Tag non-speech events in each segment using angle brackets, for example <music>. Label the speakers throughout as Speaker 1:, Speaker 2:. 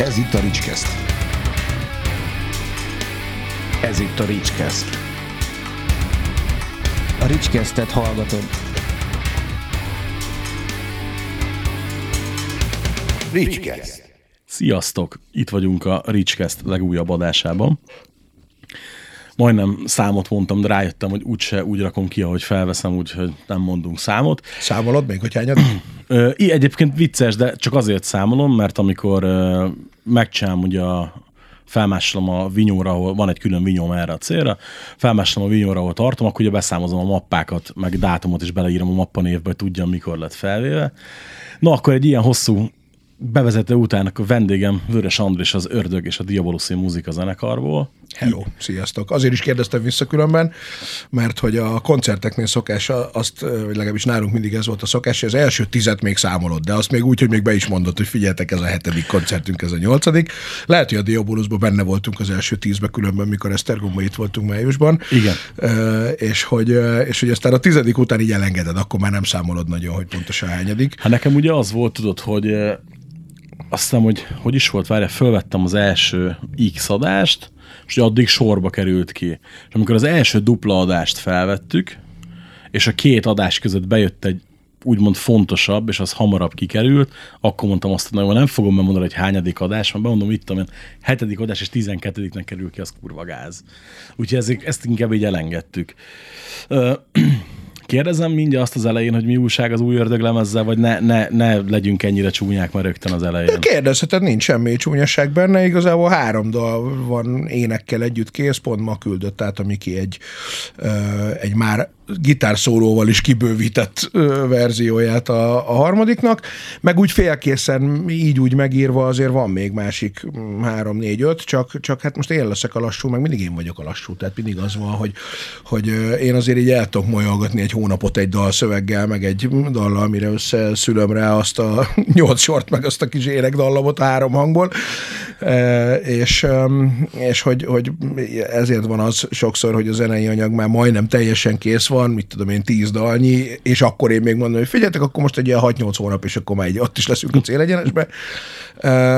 Speaker 1: Ez itt a Ricskeszt. Ez itt a Ricskeszt.
Speaker 2: A Ricskesztet hallgatod.
Speaker 1: Ricskeszt.
Speaker 3: Sziasztok! Itt vagyunk a Ricskeszt legújabb adásában. Majdnem számot mondtam, de rájöttem, hogy úgyse úgy rakom ki, ahogy felveszem, úgyhogy nem mondunk számot.
Speaker 4: Számolod még, hogy hányad?
Speaker 3: Egyébként vicces, de csak azért számolom, mert amikor megcsinálom ugye a felmásolom a vinyóra, ahol van egy külön vinyóm erre a célra, felmásolom a vinyóra, ahol tartom, akkor ugye beszámozom a mappákat, meg dátumot is beleírom a mappanévbe, hogy tudjam, mikor lett felvéve. Na, akkor egy ilyen hosszú bevezető után a vendégem Vörös Andris az Ördög és a Diaboluszi muzika zenekarból.
Speaker 4: Hello, sziasztok. Azért is kérdeztem vissza különben, mert hogy a koncerteknél szokás azt, vagy legalábbis nálunk mindig ez volt a szokás, hogy az első tizet még számolod, de azt még úgy, hogy még be is mondod, hogy figyeltek, ez a hetedik koncertünk, ez a nyolcadik. Lehet, hogy a Diabolusban benne voltunk az első tízbe különben, mikor Esztergomban itt voltunk májusban.
Speaker 3: Igen.
Speaker 4: És hogy, és hogy aztán a tizedik után így elengeded, akkor már nem számolod nagyon, hogy pontosan hányadik.
Speaker 3: Hát nekem ugye az volt, tudod, hogy azt hiszem, hogy hogy is volt, várjál, fölvettem az első X adást, és addig sorba került ki. És amikor az első dupla adást felvettük, és a két adás között bejött egy úgymond fontosabb, és az hamarabb kikerült, akkor mondtam azt, hogy nem fogom bemondani, hogy hányadik adás, mert bemondom, itt tudom, hetedik adás és tizenkettediknek kerül ki, az kurva gáz. Úgyhogy ezért, ezt inkább így elengedtük. Kérdezem mindjárt azt az elején, hogy mi újság az új ördöglemezzel, vagy ne, ne, ne legyünk ennyire csúnyák már rögtön az elején.
Speaker 4: Kérdezheted, nincs semmi csúnyaság benne, igazából három dal van énekkel együtt kész, pont ma küldött át Miki egy, egy már gitárszólóval is kibővített verzióját a, a harmadiknak, meg úgy félkészen, így úgy megírva azért van még másik mm, három, négy, öt, csak, csak hát most én leszek a lassú, meg mindig én vagyok a lassú, tehát mindig az van, hogy, hogy én azért így el tudok molyolgatni egy hónapot egy dalszöveggel, meg egy dallal, amire összeszülöm rá azt a <laughs> nyolc sort, meg azt a kis énekdallamot három hangból, és, és hogy, hogy ezért van az sokszor, hogy a zenei anyag már majdnem teljesen kész van, mit tudom én, tíz dalnyi, és akkor én még mondom, hogy figyeljetek, akkor most egy ilyen 6-8 hónap, és akkor már egy, ott is leszünk a célegyenesbe.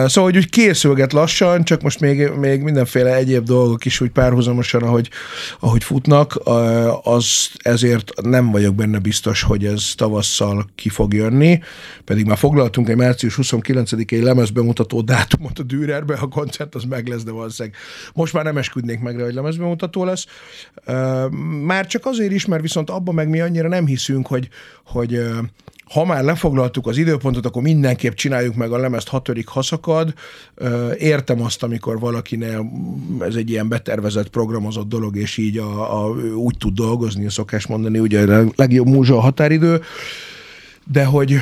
Speaker 4: Szóval, hogy úgy készülget lassan, csak most még, még mindenféle egyéb dolgok is úgy párhuzamosan, ahogy, ahogy futnak, az ezért nem vagyok benne biztos, hogy ez tavasszal ki fog jönni, pedig már foglaltunk egy március 29-i lemezbemutató dátumot a Dürerbe, a koncert az meg lesz, de valószínűleg most már nem esküdnék meg rá, hogy lemezbemutató lesz. Már csak azért is, mert viszont abban meg mi annyira nem hiszünk, hogy, hogy ha már lefoglaltuk az időpontot, akkor mindenképp csináljuk meg a lemezt hatodik haszakad. Értem azt, amikor valakinek ez egy ilyen betervezett, programozott dolog, és így a, a, úgy tud dolgozni, szokás mondani, ugye a legjobb múzsa a határidő, de hogy,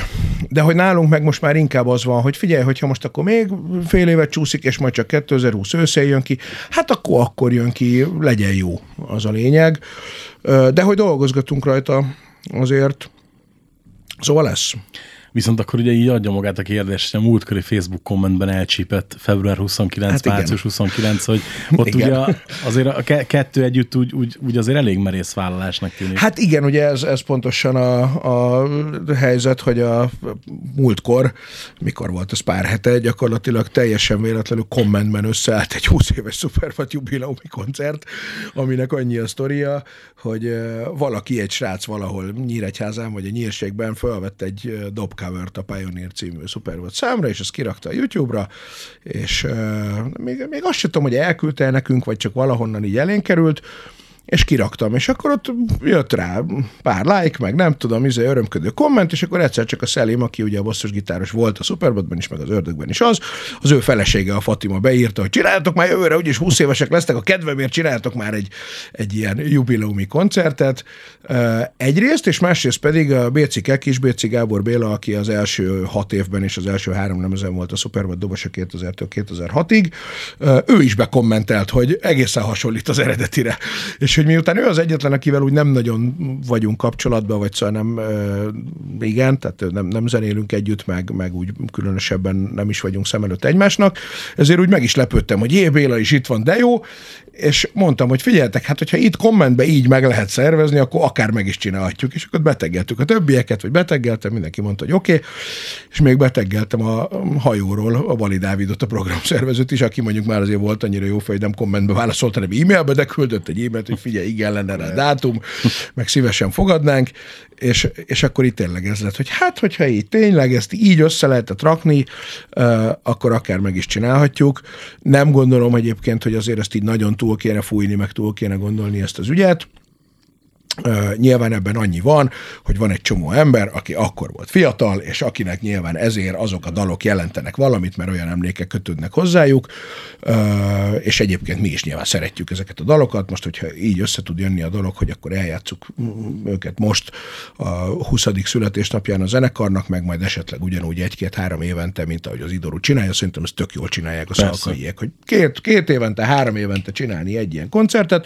Speaker 4: de hogy nálunk meg most már inkább az van, hogy figyelj, hogyha most akkor még fél évet csúszik, és majd csak 2020 őszén jön ki, hát akkor akkor jön ki, legyen jó, az a lényeg. De hogy dolgozgatunk rajta azért, szóval lesz.
Speaker 3: Viszont akkor ugye így adja magát a kérdést, a múltkori Facebook kommentben elcsípett február 29,
Speaker 4: Hát
Speaker 3: március 29, hogy ott
Speaker 4: Igen.
Speaker 3: ugye azért a ke- kettő együtt úgy, úgy, úgy azért elég merész vállalásnak tűnik.
Speaker 4: Hát igen, ugye ez, ez pontosan a, a helyzet, hogy a múltkor, mikor volt ez pár hete, gyakorlatilag teljesen véletlenül kommentben összeállt egy 20 éves Superfat jubileumi koncert, aminek annyi a sztoria, hogy valaki, egy srác valahol Nyíregyházán vagy a Nyírségben felvett egy ö, dobcovert a Pioneer című Superfat számra, és ezt kirakta a YouTube-ra, és ö, még, még azt sem tudom, hogy elküldte el nekünk, vagy csak valahonnan így elénk került, és kiraktam, és akkor ott jött rá pár like, meg nem tudom, izé örömködő komment, és akkor egyszer csak a Szelim, aki ugye a basszusgitáros volt a Superbotban is, meg az Ördögben is az, az ő felesége, a Fatima beírta, hogy csináljátok már jövőre, úgyis 20 évesek lesznek, a kedvemért csináljátok már egy, egy ilyen jubileumi koncertet. Egyrészt, és másrészt pedig a Béci Kekis, Béci Gábor Béla, aki az első hat évben és az első három lemezen volt a Superbot dobosa 2000-től 2006-ig, ö, ő is bekommentelt, hogy egészen hasonlít az eredetire, és Úgyhogy miután ő az egyetlen, akivel úgy nem nagyon vagyunk kapcsolatban, vagy szóval nem, igen, tehát nem, nem zenélünk együtt, meg, meg úgy különösebben nem is vagyunk szem előtt egymásnak, ezért úgy meg is lepődtem, hogy jé, Béla is itt van, de jó, és mondtam, hogy figyeljetek, hát hogyha itt kommentbe így meg lehet szervezni, akkor akár meg is csinálhatjuk, és akkor beteggeltük a többieket, vagy beteggeltem, mindenki mondta, hogy oké, okay, és még beteggeltem a hajóról a Vali Dávidot, a programszervezőt is, aki mondjuk már azért volt annyira jó fej, nem kommentbe válaszolt, hanem e-mailbe, de küldött egy e-mailt, hogy figyelj, igen, lenne rá dátum, meg szívesen fogadnánk, és, és akkor itt tényleg ez lett, hogy hát, hogyha így tényleg ezt így össze lehetett rakni, akkor akár meg is csinálhatjuk. Nem gondolom egyébként, hogy azért ezt így nagyon túl kéne fújni, meg túl kéne gondolni ezt az ügyet. Uh, nyilván ebben annyi van, hogy van egy csomó ember, aki akkor volt fiatal, és akinek nyilván ezért azok a dalok jelentenek valamit, mert olyan emlékek kötődnek hozzájuk, uh, és egyébként mi is nyilván szeretjük ezeket a dalokat. Most, hogyha így össze tud jönni a dolog, hogy akkor eljátszuk őket most a 20. születésnapján a zenekarnak, meg majd esetleg ugyanúgy egy-két-három évente, mint ahogy az Idorú csinálja, szerintem ezt tök jól csinálják a szalkaiek, hogy két, két évente, három évente csinálni egy ilyen koncertet.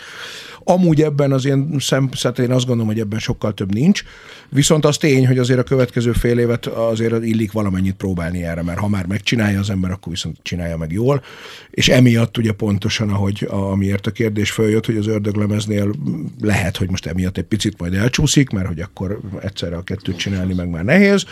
Speaker 4: Amúgy ebben az én szem, tehát én azt gondolom, hogy ebben sokkal több nincs. Viszont az tény, hogy azért a következő fél évet azért illik valamennyit próbálni erre, mert ha már megcsinálja az ember, akkor viszont csinálja meg jól. És emiatt ugye pontosan, ahogy a, amiért a kérdés följött, hogy az ördöglemeznél lehet, hogy most emiatt egy picit majd elcsúszik, mert hogy akkor egyszerre a kettőt csinálni meg már nehéz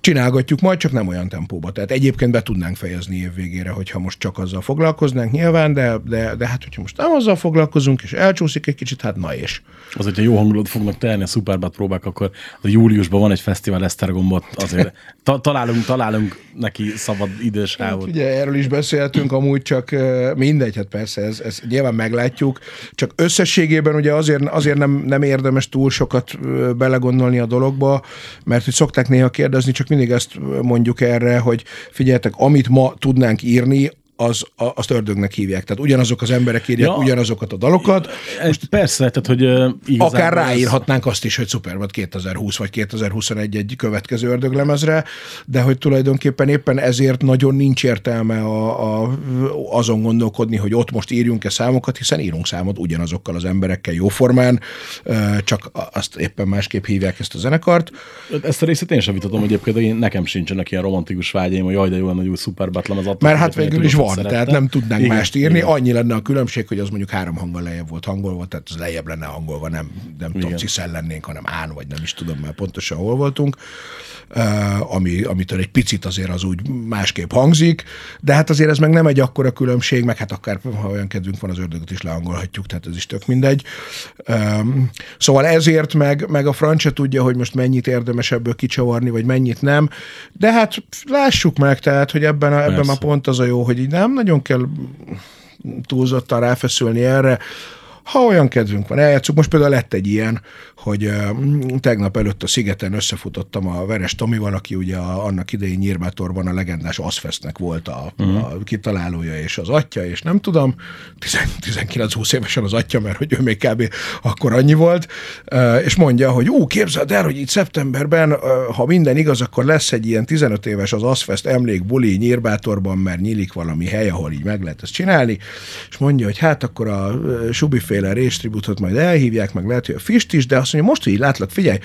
Speaker 4: csinálgatjuk majd, csak nem olyan tempóba. Tehát egyébként be tudnánk fejezni év végére, hogyha most csak azzal foglalkoznánk nyilván, de, de, de hát hogyha most nem azzal foglalkozunk, és elcsúszik egy kicsit, hát na és.
Speaker 3: Az, hogyha jó hangulat fognak tenni a Superbad próbák, akkor a júliusban van egy fesztivál Esztergombot, azért ta- találunk, találunk neki szabad idősávot. Hát
Speaker 4: ugye erről is beszéltünk, amúgy csak mindegy, hát persze, ez, ez nyilván meglátjuk, csak összességében ugye azért, azért nem, nem érdemes túl sokat belegondolni a dologba, mert hogy szokták néha kérdezni, csak mindig ezt mondjuk erre, hogy figyeljetek, amit ma tudnánk írni, az, azt ördögnek hívják. Tehát ugyanazok az emberek írják ja, ugyanazokat a dalokat.
Speaker 3: Most persze, tehát, hogy
Speaker 4: uh, Akár ráírhatnánk azt is, hogy Superbad 2020 vagy 2021 egy következő ördöglemezre, de hogy tulajdonképpen éppen ezért nagyon nincs értelme a, a, azon gondolkodni, hogy ott most írjunk-e számokat, hiszen írunk számot ugyanazokkal az emberekkel jóformán, csak azt éppen másképp hívják ezt a zenekart.
Speaker 3: Ezt a részét én sem vitatom egyébként, hogy nekem sincsenek ilyen romantikus vágyaim, hogy jaj, de jó lenne, hogy Superbad lemez.
Speaker 4: Mert hát végül is van, szerettem. tehát nem tudnánk igen, mást írni. Igen. Annyi lenne a különbség, hogy az mondjuk három hanggal lejjebb volt hangolva, tehát az lejjebb lenne hangolva, nem, nem tudom, ciszel lennénk, hanem án, vagy nem is tudom már pontosan hol voltunk, ami, amitől egy picit azért az úgy másképp hangzik, de hát azért ez meg nem egy akkora különbség, meg hát akár ha olyan kedvünk van, az ördögöt is leangolhatjuk, tehát ez is tök mindegy. Szóval ezért meg, meg a francia tudja, hogy most mennyit érdemes ebből kicsavarni, vagy mennyit nem, de hát lássuk meg, tehát, hogy ebben, a, ebben a pont az a jó, hogy így nem nagyon kell túlzottan ráfeszülni erre. Ha olyan kedvünk van, eljátszunk. Most például lett egy ilyen, hogy tegnap előtt a Szigeten összefutottam a Veres Tomival, aki ugye a, annak idején Nyírbátorban a legendás Aszfesznek volt a, uh-huh. a kitalálója és az atya, és nem tudom, 19-20 évesen az atya, mert hogy ő még kb. akkor annyi volt, és mondja, hogy ú, képzeld el, hogy itt szeptemberben, ha minden igaz, akkor lesz egy ilyen 15 éves az Aszfeszt emlék buli Nyírbátorban, mert nyílik valami hely, ahol így meg lehet ezt csinálni, és mondja, hogy hát akkor a Subiféle réstributot majd elhívják, meg lehet, hogy a Fist is, de azt mondja, most, hogy így látlak, figyelj,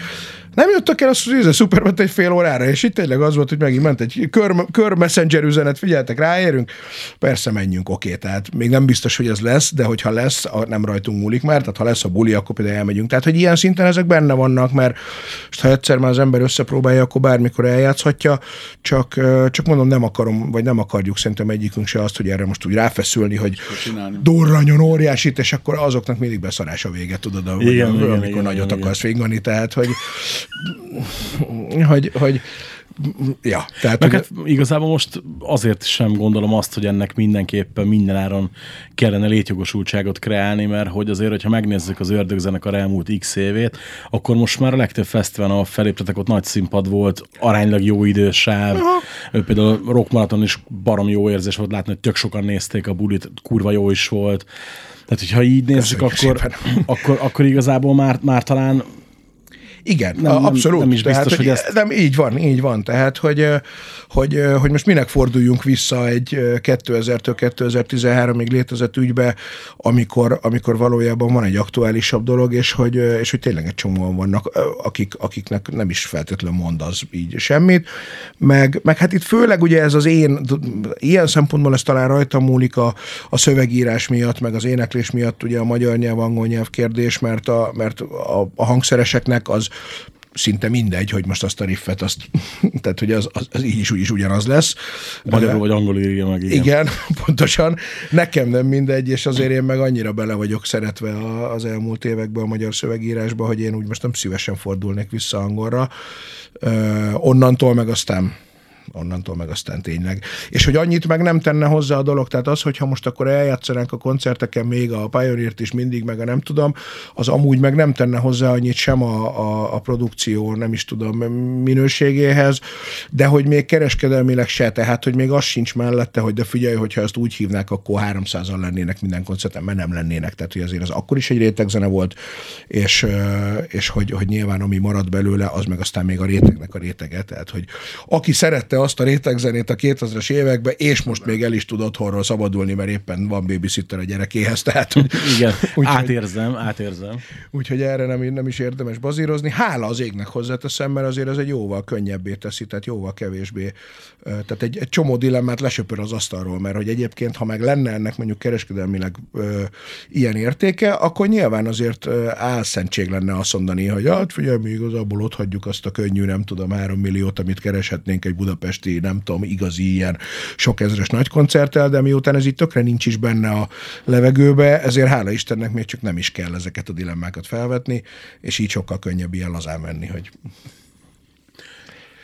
Speaker 4: nem jöttek el azt, ez szuper egy fél órára, és itt tényleg az volt, hogy megint ment egy kör, kör messenger üzenet, figyeltek, ráérünk, persze menjünk, oké, tehát még nem biztos, hogy ez lesz, de hogyha lesz, nem rajtunk múlik már, tehát ha lesz a buli, akkor például elmegyünk. Tehát, hogy ilyen szinten ezek benne vannak, mert ha egyszer már az ember összepróbálja, akkor bármikor eljátszhatja, csak, csak mondom, nem akarom, vagy nem akarjuk szerintem egyikünk se azt, hogy erre most úgy ráfeszülni, hogy durranyon óriásit, és akkor azoknak mindig beszarás a vége, tudod, igen, igen, amikor igen, nagyot igen, akarsz végigani, tehát, hogy hogy, hogy ja.
Speaker 3: Tehát, Meg hát igazából most azért sem gondolom azt, hogy ennek mindenképpen mindenáron kellene létjogosultságot kreálni, mert hogy azért, hogyha megnézzük az ördögzenekar elmúlt x évét, akkor most már a legtöbb fesztivál, ahol feléptetek, ott nagy színpad volt, aránylag jó idősáv, Aha. például Rock Marathon is barom jó érzés volt látni, hogy tök sokan nézték a bulit, kurva jó is volt. Tehát, hogyha így nézzük, akkor, akkor, akkor igazából már, már talán
Speaker 4: Igen,
Speaker 3: Nem-
Speaker 4: nem,
Speaker 3: nem-
Speaker 4: abszolút.
Speaker 3: nem is biztos,
Speaker 4: tehát,
Speaker 3: hogy ezt-
Speaker 4: Nem, így van, így van. Tehát, hogy, ö, hogy, ö, hogy most minek forduljunk vissza egy ö, 2000-től 2013-ig létezett ügybe, amikor, amikor valójában van egy aktuálisabb dolog, és hogy, és hogy tényleg egy csomóan vannak, akik, akiknek nem is feltétlenül mond az így semmit. Meg, meg hát itt főleg ugye ez az én, ilyen szempontból ez talán rajta múlik a, a szövegírás miatt, meg az éneklés miatt ugye a magyar nyelv, angol nyelv kérdés, mert a, mert a, a hangszereseknek az szinte mindegy, hogy most azt a riffet, azt, <laughs> tehát hogy az, az, az így is úgy is ugyanaz lesz.
Speaker 3: Magyarul vagy angol írja meg, igen.
Speaker 4: Igen, <laughs> pontosan. Nekem nem mindegy, és azért én meg annyira bele vagyok szeretve az elmúlt években a magyar szövegírásba, hogy én úgy most nem szívesen fordulnék vissza angolra. Ö, onnantól meg aztán onnantól meg aztán tényleg. És hogy annyit meg nem tenne hozzá a dolog, tehát az, hogyha most akkor eljátszanánk a koncerteken még a Pioneer-t is mindig, meg a nem tudom, az amúgy meg nem tenne hozzá annyit sem a, a, a produkció, nem is tudom, minőségéhez, de hogy még kereskedelmileg se, tehát hogy még az sincs mellette, hogy de figyelj, hogyha ezt úgy hívnák, akkor 300-an lennének minden koncerten, mert nem lennének, tehát hogy azért az akkor is egy rétegzene volt, és, és hogy, hogy nyilván ami marad belőle, az meg aztán még a rétegnek a rétege, tehát hogy aki szerette azt a rétegzenét a 2000-es években, és most még el is tud otthonról szabadulni, mert éppen van babysitter a gyerekéhez, tehát hogy,
Speaker 3: Igen,
Speaker 4: Úgyhogy-
Speaker 3: átérzem, átérzem.
Speaker 4: Úgyhogy erre nem, nem is érdemes bazírozni. Hála az égnek hozzáteszem, mert azért ez egy jóval könnyebbé teszi, tehát jóval kevésbé. Tehát egy, egy csomó dilemmát lesöpör az asztalról, mert hogy egyébként, ha meg lenne ennek mondjuk kereskedelmileg ö, ilyen értéke, akkor nyilván azért álszentség lenne azt mondani, hogy hát figyelj, mi igazából ott hagyjuk azt a könnyű, nem tudom, három milliót, amit kereshetnénk egy budapesti, nem tudom, igazi ilyen sok ezres nagy koncerttel, de miután ez így tökre nincs is benne a levegőbe, ezért hála Istennek még csak nem is kell ezeket a dilemmákat felvetni, és így sokkal könnyebb ilyen lazán menni, hogy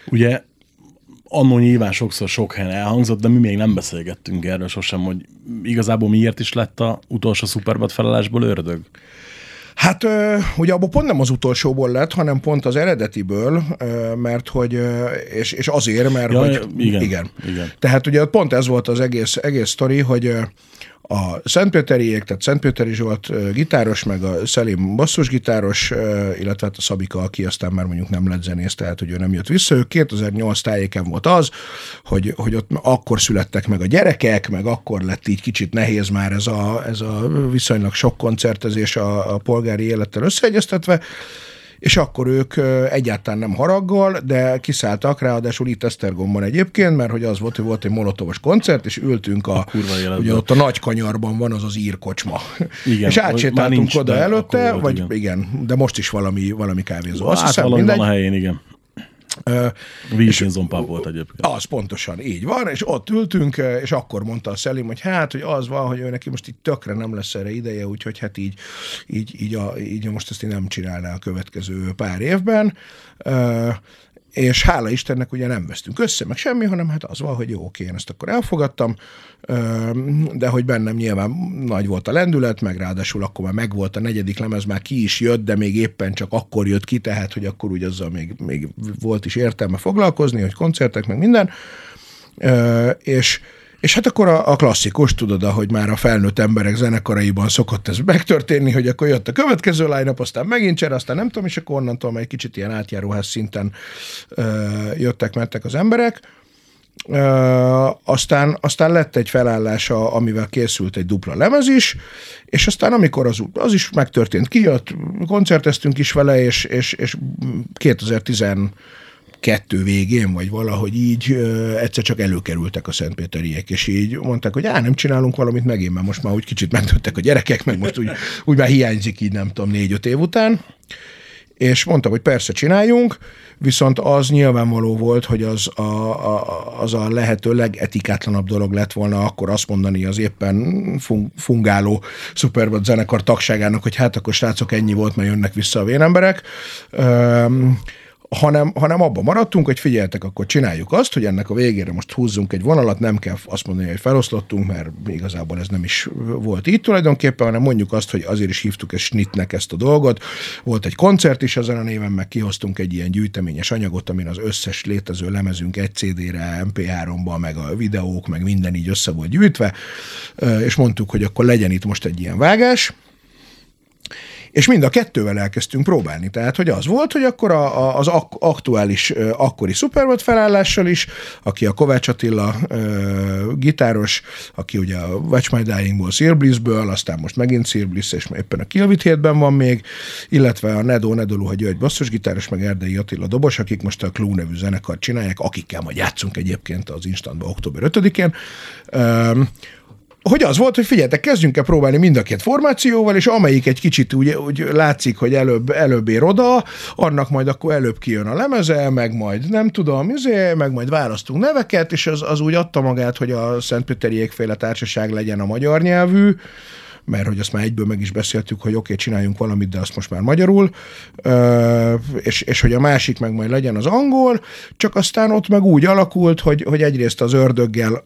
Speaker 3: Ugye annó nyilván sokszor sok helyen elhangzott, de mi még nem beszélgettünk erről sosem, hogy igazából miért is lett a utolsó szuperbad felállásból ördög?
Speaker 4: Hát ugye abból pont nem az utolsóból lett, hanem pont az eredetiből, mert hogy, és, és azért, mert
Speaker 3: Ja,
Speaker 4: hogy,
Speaker 3: igen,
Speaker 4: igen.
Speaker 3: igen.
Speaker 4: Tehát ugye pont ez volt az egész, egész sztori, hogy a Szentpéteriek, tehát Szentpéteri Zsolt gitáros, meg a Szelim basszusgitáros, illetve hát a Szabika, aki aztán már mondjuk nem lett zenész, tehát hogy ő nem jött vissza. Ő 2008 tájéken volt az, hogy, hogy ott akkor születtek meg a gyerekek, meg akkor lett így kicsit nehéz már ez a, ez a viszonylag sok koncertezés a, a polgári élettel összeegyeztetve, és akkor ők egyáltalán nem haraggal, de kiszálltak, ráadásul itt Esztergomban egyébként, mert hogy az volt, hogy volt egy molotovos koncert, és ültünk a,
Speaker 3: kurva életben.
Speaker 4: ugye ott a nagy kanyarban van az az írkocsma.
Speaker 3: Igen,
Speaker 4: és átsétáltunk oda előtte,
Speaker 3: volt,
Speaker 4: vagy
Speaker 3: igen.
Speaker 4: igen. de most is valami, valami kávézó. Azt
Speaker 3: hát
Speaker 4: hiszem,
Speaker 3: valami
Speaker 4: mindegy.
Speaker 3: van a helyén, igen. Wilkinson pub volt egyébként.
Speaker 4: az pontosan így van, és ott ültünk, és akkor mondta a Szelim, hogy hát, hogy az van, hogy ő neki most így tökre nem lesz erre ideje, úgyhogy hát így, így, így, a, így most ezt én nem csinálná a következő pár évben. És hála Istennek ugye nem vesztünk össze, meg semmi, hanem hát az van, hogy jó, oké, én ezt akkor elfogadtam, de hogy bennem nyilván nagy volt a lendület, meg ráadásul akkor már megvolt a negyedik lemez, már ki is jött, de még éppen csak akkor jött ki, tehát hogy akkor úgy azzal még, még volt is értelme foglalkozni, hogy koncertek, meg minden. És, és hát akkor a, a klasszikus, tudod, ahogy már a felnőtt emberek zenekaraiban szokott ez megtörténni, hogy akkor jött a következő line aztán megint csere, aztán nem tudom, és akkor onnantól már egy kicsit ilyen átjáróház szinten ö, jöttek, mentek az emberek. Ö, aztán, aztán lett egy felállása, amivel készült egy dupla lemez is, és aztán amikor az, az is megtörtént, kijött, koncerteztünk is vele, és, és, és 2010 kettő végén, vagy valahogy így egyszer csak előkerültek a Szentpéteriek, és így mondták, hogy á, nem csinálunk valamit megint, mert most már úgy kicsit megtörtek a gyerekek, meg most úgy, úgy már hiányzik így, nem tudom, négy-öt év után. És mondta, hogy persze csináljunk, viszont az nyilvánvaló volt, hogy az a, a, az a lehető legetikátlanabb dolog lett volna akkor azt mondani az éppen fun, fungáló Superbad zenekar tagságának, hogy hát akkor srácok ennyi volt, mert jönnek vissza a vénemberek. Üm, hanem, hanem abban maradtunk, hogy figyeltek, akkor csináljuk azt, hogy ennek a végére most húzzunk egy vonalat, nem kell azt mondani, hogy feloszlottunk, mert igazából ez nem is volt így tulajdonképpen, hanem mondjuk azt, hogy azért is hívtuk ezt snitnek ezt a dolgot. Volt egy koncert is ezen a néven, meg kihoztunk egy ilyen gyűjteményes anyagot, amin az összes létező lemezünk egy CD-re, MP3-ba, meg a videók, meg minden így össze volt gyűjtve, és mondtuk, hogy akkor legyen itt most egy ilyen vágás, és mind a kettővel elkezdtünk próbálni. Tehát, hogy az volt, hogy akkor a, a, az ak- aktuális akkori Superbot felállással is, aki a Kovács Attila ö, gitáros, aki ugye a Watch My Dying-ból, Sir Bliss-ből, aztán most megint Sir Bliss, és éppen a Kill With Hate-ben van még, illetve a Nedo Nedoluha György basszusgitáros, meg Erdei Attila dobos, akik most a Clue nevű zenekart csinálják, akikkel majd játszunk egyébként az Instantban október 5-én. Ö, hogy az volt, hogy figyeljetek, kezdjünk el próbálni mind a két formációval, és amelyik egy kicsit úgy, úgy látszik, hogy előbb, előbb ér oda, annak majd akkor előbb kijön a lemeze, meg majd nem tudom, izé, meg majd választunk neveket, és az, az úgy adta magát, hogy a Szentpéteri Égféle Társaság legyen a magyar nyelvű, mert hogy azt már egyből meg is beszéltük, hogy oké, okay, csináljunk valamit, de azt most már magyarul, és, és hogy a másik meg majd legyen az angol, csak aztán ott meg úgy alakult, hogy, hogy egyrészt az ördöggel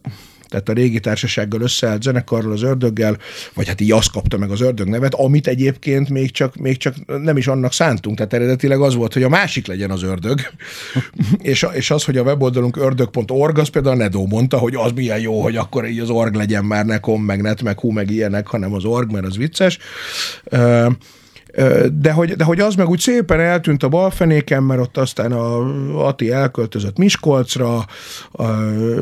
Speaker 4: tehát a régi társasággal összeállt zenekarral, az ördöggel, vagy hát így azt kapta meg az ördög nevet, amit egyébként még csak, még csak nem is annak szántunk. Tehát eredetileg az volt, hogy a másik legyen az ördög. <laughs> és, és az, hogy a weboldalunk ördög.org, az például a Nedó mondta, hogy az milyen jó, hogy akkor így az org legyen már ne kom, meg net, meg hú, meg ilyenek, hanem az org, mert az vicces. De hogy, de hogy az meg úgy szépen eltűnt a balfenéken, mert ott aztán a Ati elköltözött Miskolcra, a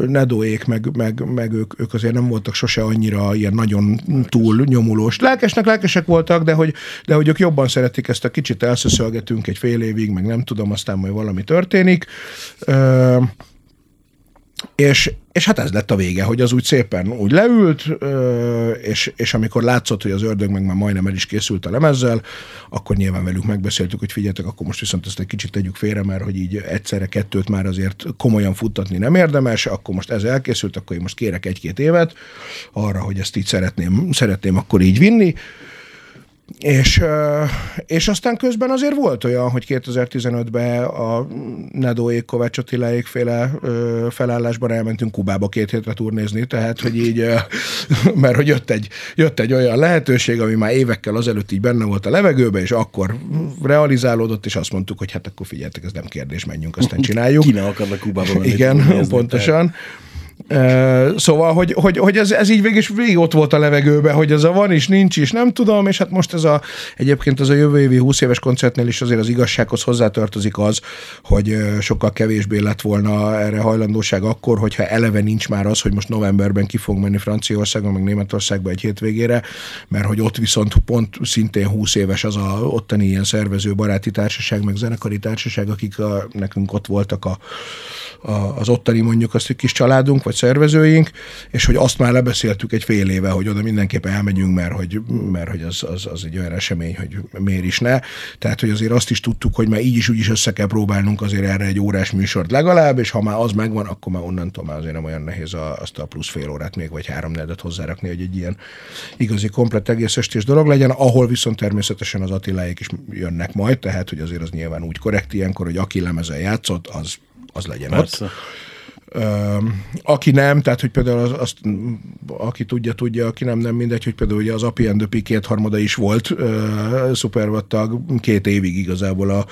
Speaker 4: Nedóék meg, meg, meg ők, ők azért nem voltak sose annyira ilyen nagyon túl nyomulós. Lelkesnek lelkesek voltak, de hogy, de hogy ők jobban szeretik ezt a kicsit elszöszölgetünk egy fél évig, meg nem tudom, aztán majd valami történik. És, és hát ez lett a vége, hogy az úgy szépen úgy leült, és, és amikor látszott, hogy az ördög meg már majdnem el is készült a lemezzel, akkor nyilván velük megbeszéltük, hogy figyeljetek, akkor most viszont ezt egy kicsit tegyük félre, mert hogy így egyszerre kettőt már azért komolyan futtatni nem érdemes, akkor most ez elkészült, akkor én most kérek egy-két évet arra, hogy ezt így szeretném, szeretném akkor így vinni. És, és aztán közben azért volt olyan, hogy 2015-ben a Nedóék, Kovács Attiláék féle felállásban elmentünk Kubába két hétre turnézni, tehát hogy így, <laughs> mert hogy jött egy, jött egy olyan lehetőség, ami már évekkel azelőtt így benne volt a levegőbe, és akkor realizálódott, és azt mondtuk, hogy hát akkor figyeljetek, ez nem kérdés, menjünk, aztán csináljuk.
Speaker 3: Ki ne akarnak Kubába <laughs> menni?
Speaker 4: Igen, pontosan. Tehát. Szóval, hogy, hogy, hogy ez, ez így végig, végig ott volt a levegőben, hogy ez a van is, nincs is, nem tudom, és hát most ez a, egyébként az a jövő évi 20 éves koncertnél is azért az igazsághoz hozzátartozik az, hogy sokkal kevésbé lett volna erre hajlandóság akkor, hogyha eleve nincs már az, hogy most novemberben ki fog menni Franciaországban, meg Németországba egy hétvégére, mert hogy ott viszont pont szintén 20 éves az a ottani ilyen szervező baráti társaság, meg zenekari társaság, akik a, nekünk ott voltak a, a, az ottani mondjuk azt, hogy kis családunk, vagy szervezőink, és hogy azt már lebeszéltük egy fél éve, hogy oda mindenképpen elmegyünk, mert hogy, mert hogy az, az, az egy olyan esemény, hogy miért is ne. Tehát, hogy azért azt is tudtuk, hogy már így is úgy is össze kell próbálnunk azért erre egy órás műsort legalább, és ha már az megvan, akkor már onnantól már azért nem olyan nehéz a, azt a plusz fél órát még, vagy három negyedet hozzárakni, hogy egy ilyen igazi komplet egész estés dolog legyen, ahol viszont természetesen az Attiláék is jönnek majd, tehát hogy azért az nyilván úgy korrekt ilyenkor, hogy aki lemezen játszott, az, az legyen Persze. ott aki nem, tehát hogy például az, azt, aki tudja, tudja, aki nem, nem mindegy, hogy például ugye az Api and the kétharmada is volt uh, szupervattag, két évig igazából a,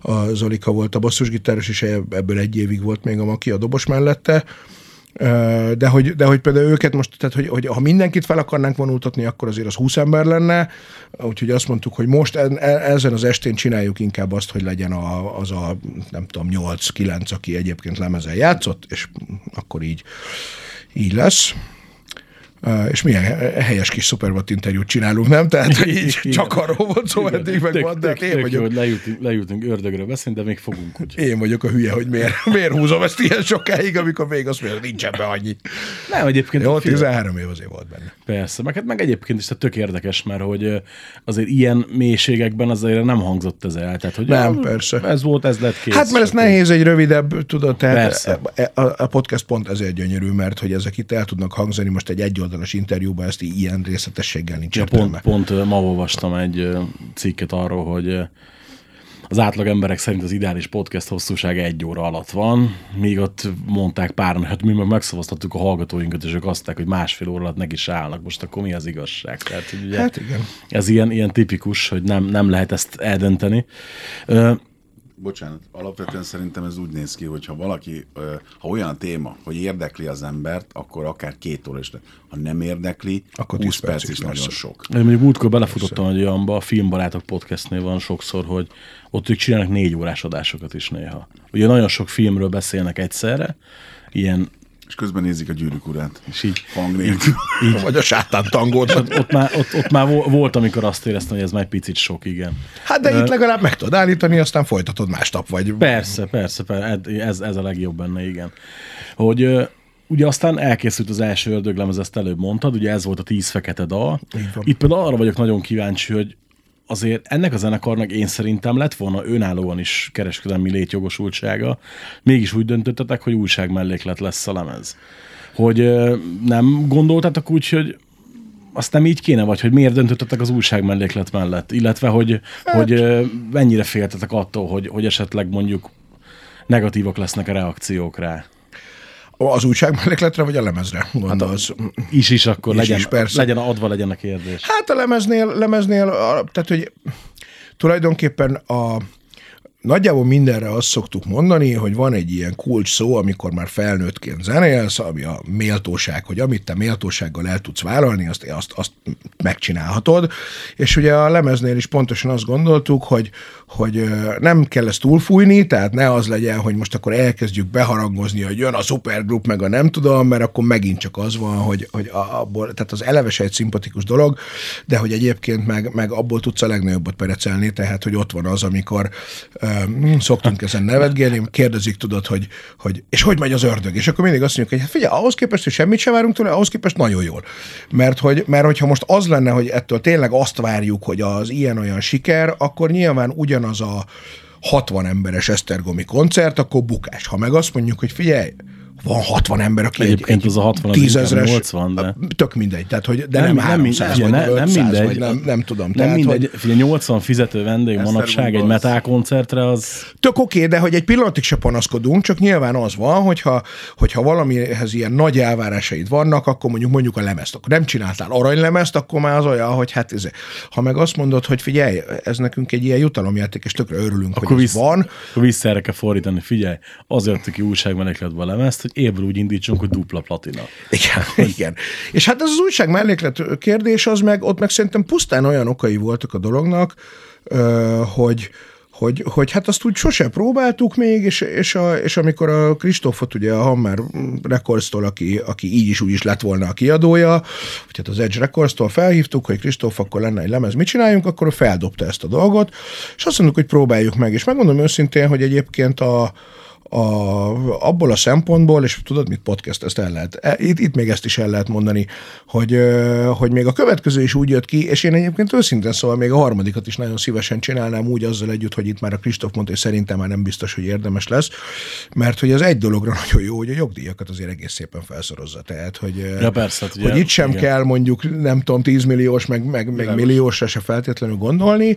Speaker 4: a Zolika volt a basszusgitáros, és ebből egy évig volt még a Maki a dobos mellette, de hogy, de hogy például őket most, tehát hogy, hogy ha mindenkit fel akarnánk vonultatni, akkor azért az 20 ember lenne, úgyhogy azt mondtuk, hogy most e, ezen az estén csináljuk inkább azt, hogy legyen a, az a, nem tudom, 8-9, aki egyébként lemezen játszott, és akkor így, így lesz és milyen helyes kis szuperbot interjút csinálunk, nem? Tehát, így csak arról volt szó eddig, meg van, de hát én vagyok.
Speaker 3: Hogy lejutunk, lejutunk ördögre beszélni, de még fogunk. Úgy.
Speaker 4: Én vagyok a hülye, hogy miért, <laughs> miért húzom ezt ilyen sokáig, amikor még azt mondja, nincs ebben annyi.
Speaker 3: Nem, egyébként.
Speaker 4: Jó, 13 év azért volt benne.
Speaker 3: Persze, meg, hát meg egyébként is tök érdekes, mert hogy azért ilyen mélységekben azért nem hangzott ez el. Tehát, hogy
Speaker 4: nem, ja, persze.
Speaker 3: Ez volt, ez lett kész.
Speaker 4: Hát mert ez nehéz egy rövidebb, tudod, tehát persze. A, a, podcast pont ezért gyönyörű, mert hogy ezek itt el tudnak hangzani most egy egy oldalas interjúban ezt ilyen részletességgel nincs ja,
Speaker 3: pont, pont ma olvastam egy cikket arról, hogy az átlag emberek szerint az ideális podcast hosszúsága egy óra alatt van, míg ott mondták páran, hát mi meg megszavaztattuk a hallgatóinkat, és ők azt hogy másfél óra alatt meg is állnak. Most akkor mi az igazság? Tehát, ugye
Speaker 4: hát igen.
Speaker 3: Ez ilyen, ilyen tipikus, hogy nem, nem lehet ezt eldönteni
Speaker 5: bocsánat, alapvetően szerintem ez úgy néz ki, hogy ha valaki, ha olyan a téma, hogy érdekli az embert, akkor akár két óra is le. Ha nem érdekli,
Speaker 4: Akkor
Speaker 5: akkor
Speaker 4: 10
Speaker 5: 20 perc
Speaker 4: perc
Speaker 5: is
Speaker 4: is
Speaker 5: nagyon sok.
Speaker 3: Én mondjuk múltkor belefutottam egy olyanba, a Filmbarátok podcastnél van sokszor, hogy ott ők csinálnak négy órás adásokat is néha. Ugye nagyon sok filmről beszélnek egyszerre, ilyen,
Speaker 5: És közben nézik a gyűrűk urát.
Speaker 3: és így,
Speaker 5: Hang nélkül.
Speaker 4: Vagy a sátán tangót.
Speaker 3: ott már, ott, ott már vo- volt, amikor azt éreztem, hogy ez már egy picit sok, igen.
Speaker 4: Hát de itt legalább meg tudod állítani, aztán folytatod másnap, vagy
Speaker 3: Persze, persze, persze ez, ez a legjobb benne, igen. Hogy ö, ugye aztán elkészült az első ördöglemez, ezt előbb mondtad, ugye ez volt a tíz fekete dal.
Speaker 4: Így.
Speaker 3: Itt például arra vagyok nagyon kíváncsi, hogy azért ennek a zenekarnak én szerintem lett volna önállóan is kereskedelmi létjogosultsága, mégis úgy döntöttetek, hogy újság melléklet lesz a lemez. Hogy nem gondoltatok úgy, hogy azt nem így kéne, vagy hogy miért döntöttetek az újság melléklet mellett, illetve hogy, hát. hogy mennyire féltetek attól, hogy, hogy esetleg mondjuk negatívak lesznek a reakciók rá.
Speaker 4: Az újság mellékletre, vagy a lemezre gondolsz?
Speaker 3: Is is akkor
Speaker 4: Is
Speaker 3: legyen,
Speaker 4: is, persze.
Speaker 3: legyen adva legyen a kérdés.
Speaker 4: Hát a lemeznél, lemeznél a- tehát hogy tulajdonképpen a Nagyjából mindenre azt szoktuk mondani, hogy van egy ilyen kulcs szó, amikor már felnőttként zenélsz, ami a méltóság, hogy amit te méltósággal el tudsz vállalni, azt, azt, azt megcsinálhatod. És ugye a lemeznél is pontosan azt gondoltuk, hogy, hogy nem kell ezt túlfújni, tehát ne az legyen, hogy most akkor elkezdjük beharangozni, hogy jön a supergroup, meg a nem tudom, mert akkor megint csak az van, hogy, hogy abból, tehát az eleve se egy szimpatikus dolog, de hogy egyébként meg, meg abból tudsz a legnagyobbat perecelni, tehát hogy ott van az, amikor hm, szoktunk ezen nevetgélni, kérdezik, tudod, hogy, hogy és hogy megy az ördög, és akkor mindig azt mondjuk, hogy hát figyelj, ahhoz képest, hogy semmit sem várunk tőle, ahhoz képest nagyon jól. Mert, hogy, mert hogyha most az lenne, hogy ettől tényleg azt várjuk, hogy az ilyen-olyan siker, akkor nyilván ugyanaz a 60 emberes Esztergomi koncert, akkor bukás. Ha meg azt mondjuk, hogy figyelj, van 60 ember, aki
Speaker 3: Egyébként
Speaker 4: egy,
Speaker 3: az a 60 az inkább
Speaker 4: tízezres,
Speaker 3: 80, de-
Speaker 4: tök mindegy, tehát hogy, de nem,
Speaker 3: Nem-
Speaker 4: nem
Speaker 3: nem
Speaker 4: 300
Speaker 3: mindegy,
Speaker 4: vagy
Speaker 3: ne- nem
Speaker 4: 500,
Speaker 3: mindegy.
Speaker 4: vagy nem, nem tudom.
Speaker 3: Nem
Speaker 4: tehát,
Speaker 3: mindegy,
Speaker 4: Hogy,
Speaker 3: figyelj, 80 fizető vendég manapság egy metal koncertre, az
Speaker 4: Tök oké, okay, de hogy egy pillanatig se panaszkodunk, csak nyilván az van, hogyha, hogyha valamihez ilyen nagy elvárásaid vannak, akkor mondjuk mondjuk a lemezt. Akkor nem csináltál aranylemezt, akkor már az olyan, hogy hát ez, ha meg azt mondod, hogy figyelj, ez nekünk egy ilyen jutalomjáték, és tökre örülünk,
Speaker 3: akkor,
Speaker 4: hogy ez
Speaker 3: vissz,
Speaker 4: van.
Speaker 3: akkor vissza erre kell fordítani. Figyelj, azért ki újságmenekletbe a lemezt, hogy évről úgy indítsunk, hogy dupla platina.
Speaker 4: Igen, <laughs> igen. És hát ez az újság melléklet kérdés, az meg, ott meg szerintem pusztán olyan okai voltak a dolognak, hogy, hogy, hogy hát azt úgy sose próbáltuk még, és, és, a, és amikor a Kristófot, ugye a Hammer Records-tól, aki, aki így is úgy is lett volna a kiadója, vagy hát az Edge Records-tól felhívtuk, hogy Kristóf, akkor lenne egy lemez, mit csináljunk, akkor feldobta ezt a dolgot, és azt mondjuk, hogy próbáljuk meg. És megmondom őszintén, hogy egyébként a, a, abból a szempontból, és tudod, mit podcast, ezt el lehet, e- itt, itt még ezt is el lehet mondani, hogy, hogy még a következő is úgy jött ki, és én egyébként őszintén szóval még a harmadikat is nagyon szívesen csinálnám úgy azzal együtt, hogy itt már a Kristóf mondta, hogy szerintem már nem biztos, hogy érdemes lesz, mert hogy az egy dologra <laughs> nagyon jó, hogy a jogdíjakat azért egész szépen felszorozza. Tehát, hogy,
Speaker 3: Ja, persze, hát ugye,
Speaker 4: hogy itt sem
Speaker 3: igen.
Speaker 4: kell mondjuk nem tudom, 10 milliós, meg, meg, meg milliósra se feltétlenül gondolni,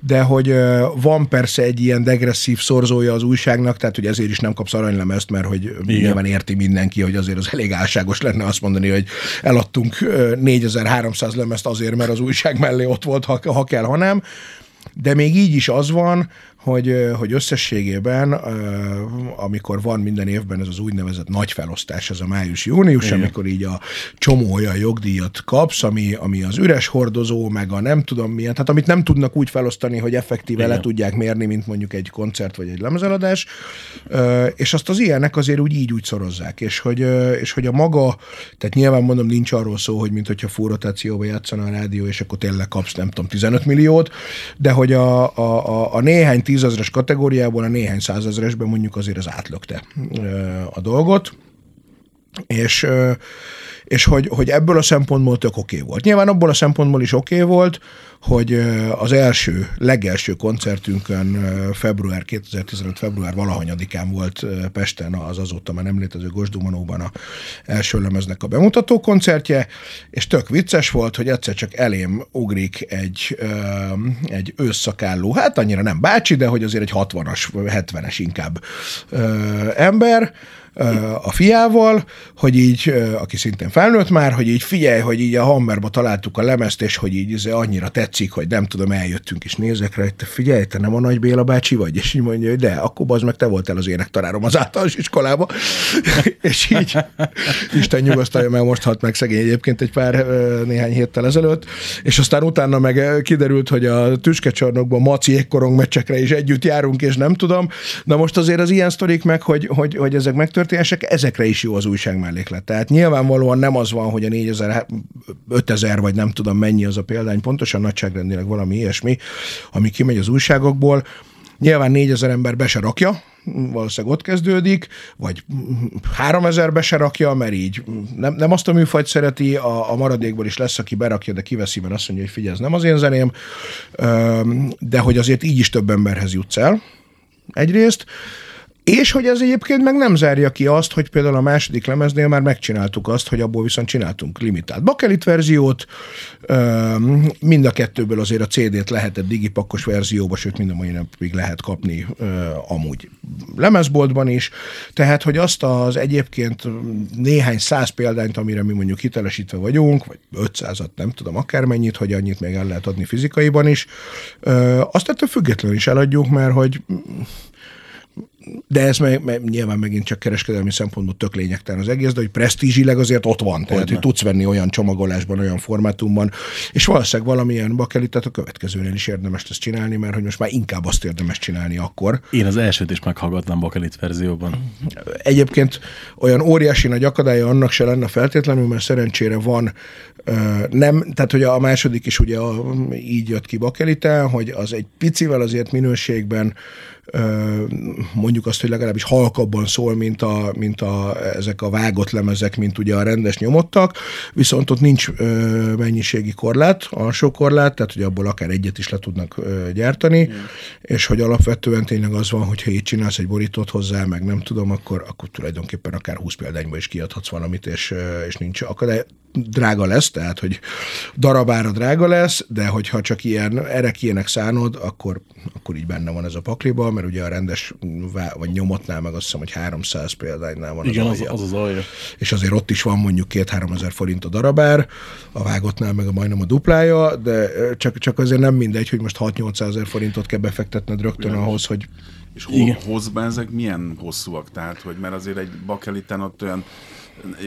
Speaker 4: de hogy van persze egy ilyen degresszív szorzója az újságnak, tehát hogy ezért is nem kapsz aranylemezt, mert hogy Igen. nyilván érti mindenki, hogy azért az elég álságos lenne azt mondani, hogy eladtunk ö, 4300 lemezt azért, mert az újság mellé ott volt, ha, ha kell, ha nem. De még így is az van, hogy, hogy összességében, amikor van minden évben ez az úgynevezett nagy felosztás, ez a május-június, amikor így a csomó olyan jogdíjat kapsz, ami, ami az üres hordozó, meg a nem tudom milyen, tehát amit nem tudnak úgy felosztani, hogy effektíve le
Speaker 3: Igen.
Speaker 4: tudják mérni, mint mondjuk egy koncert vagy egy lemezeladás, és azt az ilyenek azért úgy így úgy szorozzák, és hogy, és hogy a maga, tehát nyilván mondom, nincs arról szó, hogy mint hogyha fúrotációba játszana a rádió, és akkor tényleg kapsz, nem tudom, 15 milliót, de hogy a, a, a, a néhány tízezres kategóriából a néhány százezresben mondjuk azért az átlökte a dolgot, és, és hogy, hogy ebből a szempontból tök oké okay volt. Nyilván abból a szempontból is oké okay volt, hogy az első, legelső koncertünkön február 2015. február valahanyadikán volt Pesten az azóta már nem létező Gosdumanóban a első lemeznek a bemutató koncertje, és tök vicces volt, hogy egyszer csak elém ugrik egy, egy ősszakálló, hát annyira nem bácsi, de hogy azért egy 60-as, 70-es inkább ember, a fiával, hogy így, aki szintén felnőtt már, hogy így figyelj, hogy így a Hammerba találtuk a lemezt, és hogy így ez annyira tetszik, hogy nem tudom, eljöttünk és nézek rá, hogy te figyelj, te nem a Nagy Béla bácsi vagy? És így mondja, hogy de, akkor az meg te voltál az énektanárom az általános iskolába. <laughs> és így Isten nyugosztalja, meg most halt meg szegény egyébként egy pár néhány héttel ezelőtt, és aztán utána meg kiderült, hogy a tüskecsarnokban maci ékkorong meccsekre is együtt járunk, és nem tudom. Na most azért az ilyen sztorik meg, hogy, hogy, hogy ezek megtörténések, ezekre is jó az újság melléklet. Tehát nyilvánvalóan nem az van, hogy a 4000, 5000 vagy nem tudom mennyi az a példány, pontosan nagyságrendileg valami ilyesmi, ami kimegy az újságokból. Nyilván 4000 ember be se rakja, valószínűleg ott kezdődik, vagy 3000 be se rakja, mert így nem, nem azt a műfajt szereti, a, a maradékból is lesz, aki berakja, de kiveszi, mert azt mondja, hogy figyelj, ez nem az én zeném, de hogy azért így is több emberhez jutsz el, egyrészt. És hogy ez egyébként meg nem zárja ki azt, hogy például a második lemeznél már megcsináltuk azt, hogy abból viszont csináltunk limitált bakelit verziót, mind a kettőből azért a CD-t lehetett digipakkos verzióba, sőt mind a mai napig lehet kapni amúgy lemezboltban is, tehát hogy azt az egyébként néhány száz példányt, amire mi mondjuk hitelesítve vagyunk, vagy 500-at, nem tudom akármennyit, hogy annyit még el lehet adni fizikaiban is, azt ettől függetlenül is eladjuk, mert hogy de ez meg, meg, nyilván megint csak kereskedelmi szempontból tök lényegtelen az egész, de hogy presztízsileg azért ott van. Tehát, hogy tudsz venni olyan csomagolásban, olyan formátumban, és valószínűleg valamilyen bakelitát a következőnél is érdemes ezt csinálni, mert hogy most már inkább azt érdemes csinálni akkor.
Speaker 3: Én az elsőt is meghallgatnám bakelit verzióban.
Speaker 4: Egyébként olyan óriási nagy akadálya annak se lenne feltétlenül, mert szerencsére van nem, tehát hogy a második is ugye a, így jött ki bakeliten, hogy az egy picivel azért minőségben mondjuk azt, hogy legalábbis halkabban szól, mint, a, mint a, ezek a vágott lemezek, mint ugye a rendes nyomottak, viszont ott nincs mennyiségi korlát, alsó korlát, tehát hogy abból akár egyet is le tudnak gyártani, mm. és hogy alapvetően tényleg az van, hogyha így csinálsz egy borítót hozzá, meg nem tudom, akkor, akkor tulajdonképpen akár 20 példányba is kiadhatsz valamit, és, és nincs akadály drága lesz, tehát hogy darabára drága lesz, de hogyha csak ilyen erre ilyenek szánod, akkor, akkor így benne van ez a pakliba, mert ugye a rendes vagy nyomotnál meg azt hiszem, hogy 300 példánynál van
Speaker 3: Igen,
Speaker 4: az,
Speaker 3: az, az az alja.
Speaker 4: És azért ott is van mondjuk két-három ezer forint a darabár, a vágottnál meg a majdnem a duplája, de csak, csak azért nem mindegy, hogy most 6-800 ezer forintot kell befektetned rögtön Igen. ahhoz, hogy
Speaker 5: és hol, hozban ezek milyen hosszúak? Tehát, hogy mert azért egy bakeliten ott olyan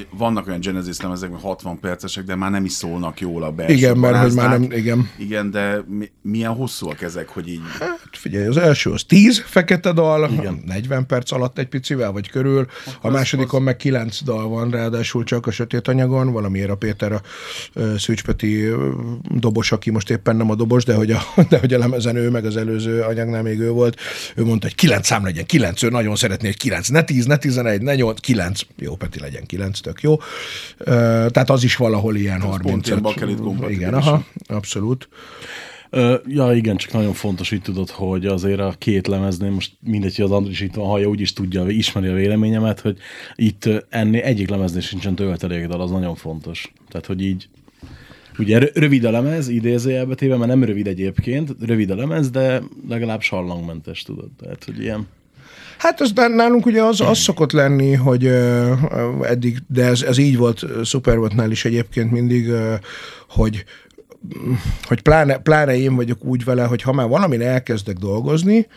Speaker 5: vannak olyan Genesis lemezek, 60 percesek, de már nem is szólnak jól a belső
Speaker 4: Igen, mert hogy már nem, igen.
Speaker 5: Igen, de mi, milyen hosszúak ezek, hogy így...
Speaker 4: Hát figyelj, az első az 10 fekete dal, igen. 40 perc alatt egy picivel vagy körül, Akkor a másodikon az... meg 9 dal van, ráadásul csak a sötét anyagon, valamiért a Péter a Szűcspeti dobos, aki most éppen nem a dobos, de hogy a, <laughs> de hogy a lemezen ő, meg az előző anyagnál még ő volt, ő mondta, hogy 9 szám legyen, 9, ő nagyon szeretné, hogy 9, ne 10, ne 11, ne 8, 9, jó, Peti legyen 9 9, tök jó. Tehát az is valahol ilyen 35. Igen, aha, abszolút.
Speaker 3: Ja, igen, csak nagyon fontos, hogy tudod, hogy azért a két lemeznél, most mindegy, hogy az Andris itt van, hallja, úgyis tudja, ismeri a véleményemet, hogy itt ennél egyik lemeznél sincsen töltelékdal, az nagyon fontos. Tehát, hogy így Ugye rövid a lemez, idézőjelbetéve, mert nem rövid egyébként, rövid a lemez, de legalább sallangmentes, tudod. Tehát, hogy ilyen...
Speaker 4: Hát az nálunk ugye az, az szokott lenni, hogy eddig, de ez, ez így volt Superbotnál is egyébként mindig, hogy hogy pláne, pláne én vagyok úgy vele, hogy ha már valamin elkezdek dolgozni,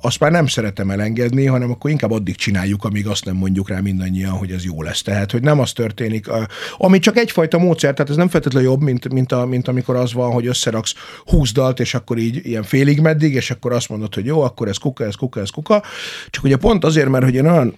Speaker 4: azt már nem szeretem elengedni, hanem akkor inkább addig csináljuk, amíg azt nem mondjuk rá mindannyian, hogy ez jó lesz. Tehát, hogy nem az történik, ami csak egyfajta módszer, tehát ez nem feltétlenül jobb, mint, mint, a, mint amikor az van, hogy összeraksz 20 dalt, és akkor így ilyen félig meddig, és akkor azt mondod, hogy jó, akkor ez kuka, ez kuka, ez kuka. Csak ugye pont azért, mert hogy én olyan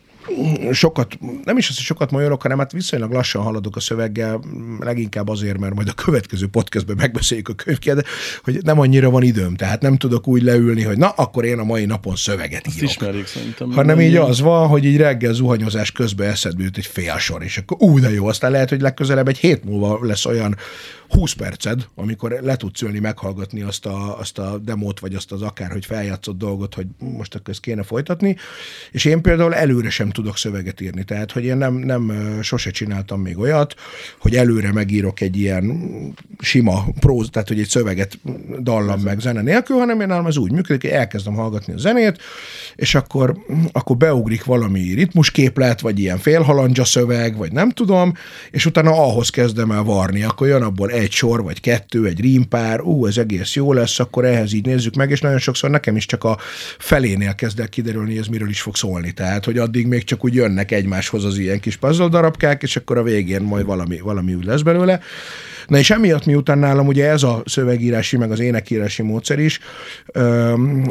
Speaker 4: sokat, nem is az, hogy sokat magyarok, hanem hát viszonylag lassan haladok a szöveggel, leginkább azért, mert majd a következő podcastben megbeszéljük a könyvket, hogy nem annyira van időm, tehát nem tudok úgy leülni, hogy na, akkor én a mai napon szöveget
Speaker 3: Azt
Speaker 4: írok.
Speaker 3: ismerik szerintem.
Speaker 4: Hanem így az van, hogy így reggel zuhanyozás közben eszedbe jut egy fél sor, és akkor ú, de jó, aztán lehet, hogy legközelebb egy hét múlva lesz olyan, 20 perced, amikor le tudsz ülni, meghallgatni azt a, azt a demót, vagy azt az akár, hogy feljátszott dolgot, hogy most akkor ezt kéne folytatni, és én például előre sem tudok szöveget írni, tehát, hogy én nem, nem sose csináltam még olyat, hogy előre megírok egy ilyen sima próz, tehát, hogy egy szöveget dallam meg zene nélkül, hanem én nálam ez úgy működik, hogy elkezdem hallgatni a zenét, és akkor, akkor beugrik valami ritmusképlet, vagy ilyen félhalandzsa szöveg, vagy nem tudom, és utána ahhoz kezdem el varni, akkor jön abból egy sor, vagy kettő, egy rímpár, ú, ez egész jó lesz, akkor ehhez így nézzük meg, és nagyon sokszor nekem is csak a felénél kezd el kiderülni, hogy ez miről is fog szólni. Tehát, hogy addig még csak úgy jönnek egymáshoz az ilyen kis puzzle darabkák, és akkor a végén majd valami, valami úgy lesz belőle. Na és emiatt miután nálam ugye ez a szövegírási, meg az énekírási módszer is,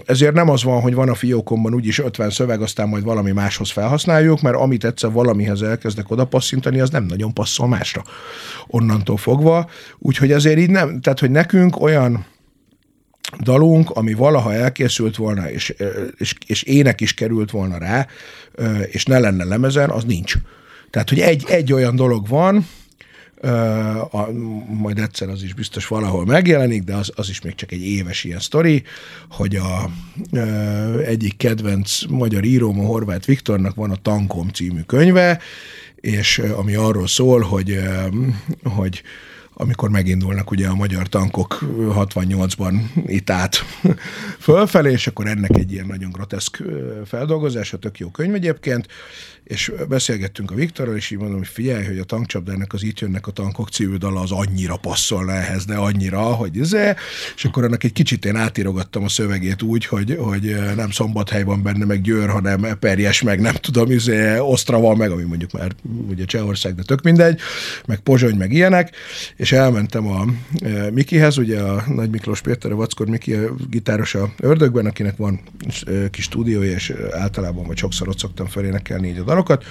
Speaker 4: ezért nem az van, hogy van a fiókomban úgyis 50 szöveg, aztán majd valami máshoz felhasználjuk, mert amit egyszer valamihez elkezdek oda passzintani, az nem nagyon passzol másra onnantól fogva. Úgyhogy azért így nem, tehát hogy nekünk olyan dalunk, ami valaha elkészült volna, és, és, és ének is került volna rá, és ne lenne lemezen, az nincs. Tehát, hogy egy, egy olyan dolog van, a, majd egyszer az is biztos valahol megjelenik, de az, az is még csak egy éves ilyen sztori, hogy a ö, egyik kedvenc magyar íróm, a Horváth Viktornak van a Tankom című könyve, és ami arról szól, hogy, hogy amikor megindulnak ugye a magyar tankok 68-ban itt át fölfelé, és akkor ennek egy ilyen nagyon groteszk feldolgozása, tök jó könyv egyébként, és beszélgettünk a Viktorral, és így mondom, hogy figyelj, hogy a tankcsapdának az itt jönnek a tankok című dala az annyira passzolna ehhez, de annyira, hogy ez, és akkor annak egy kicsit én átírogattam a szövegét úgy, hogy, hogy nem Szombathely van benne, meg Győr, hanem Perjes, meg nem tudom, izé, Osztrava, meg ami mondjuk már ugye Csehország, de tök mindegy, meg Pozsony, meg ilyenek, és elmentem a Mikihez, ugye a Nagy Miklós Péter, a Vackor Miki a gitáros a Ördögben, akinek van kis stúdiója, és általában vagy sokszor ott szoktam felénekelni így a dalokat,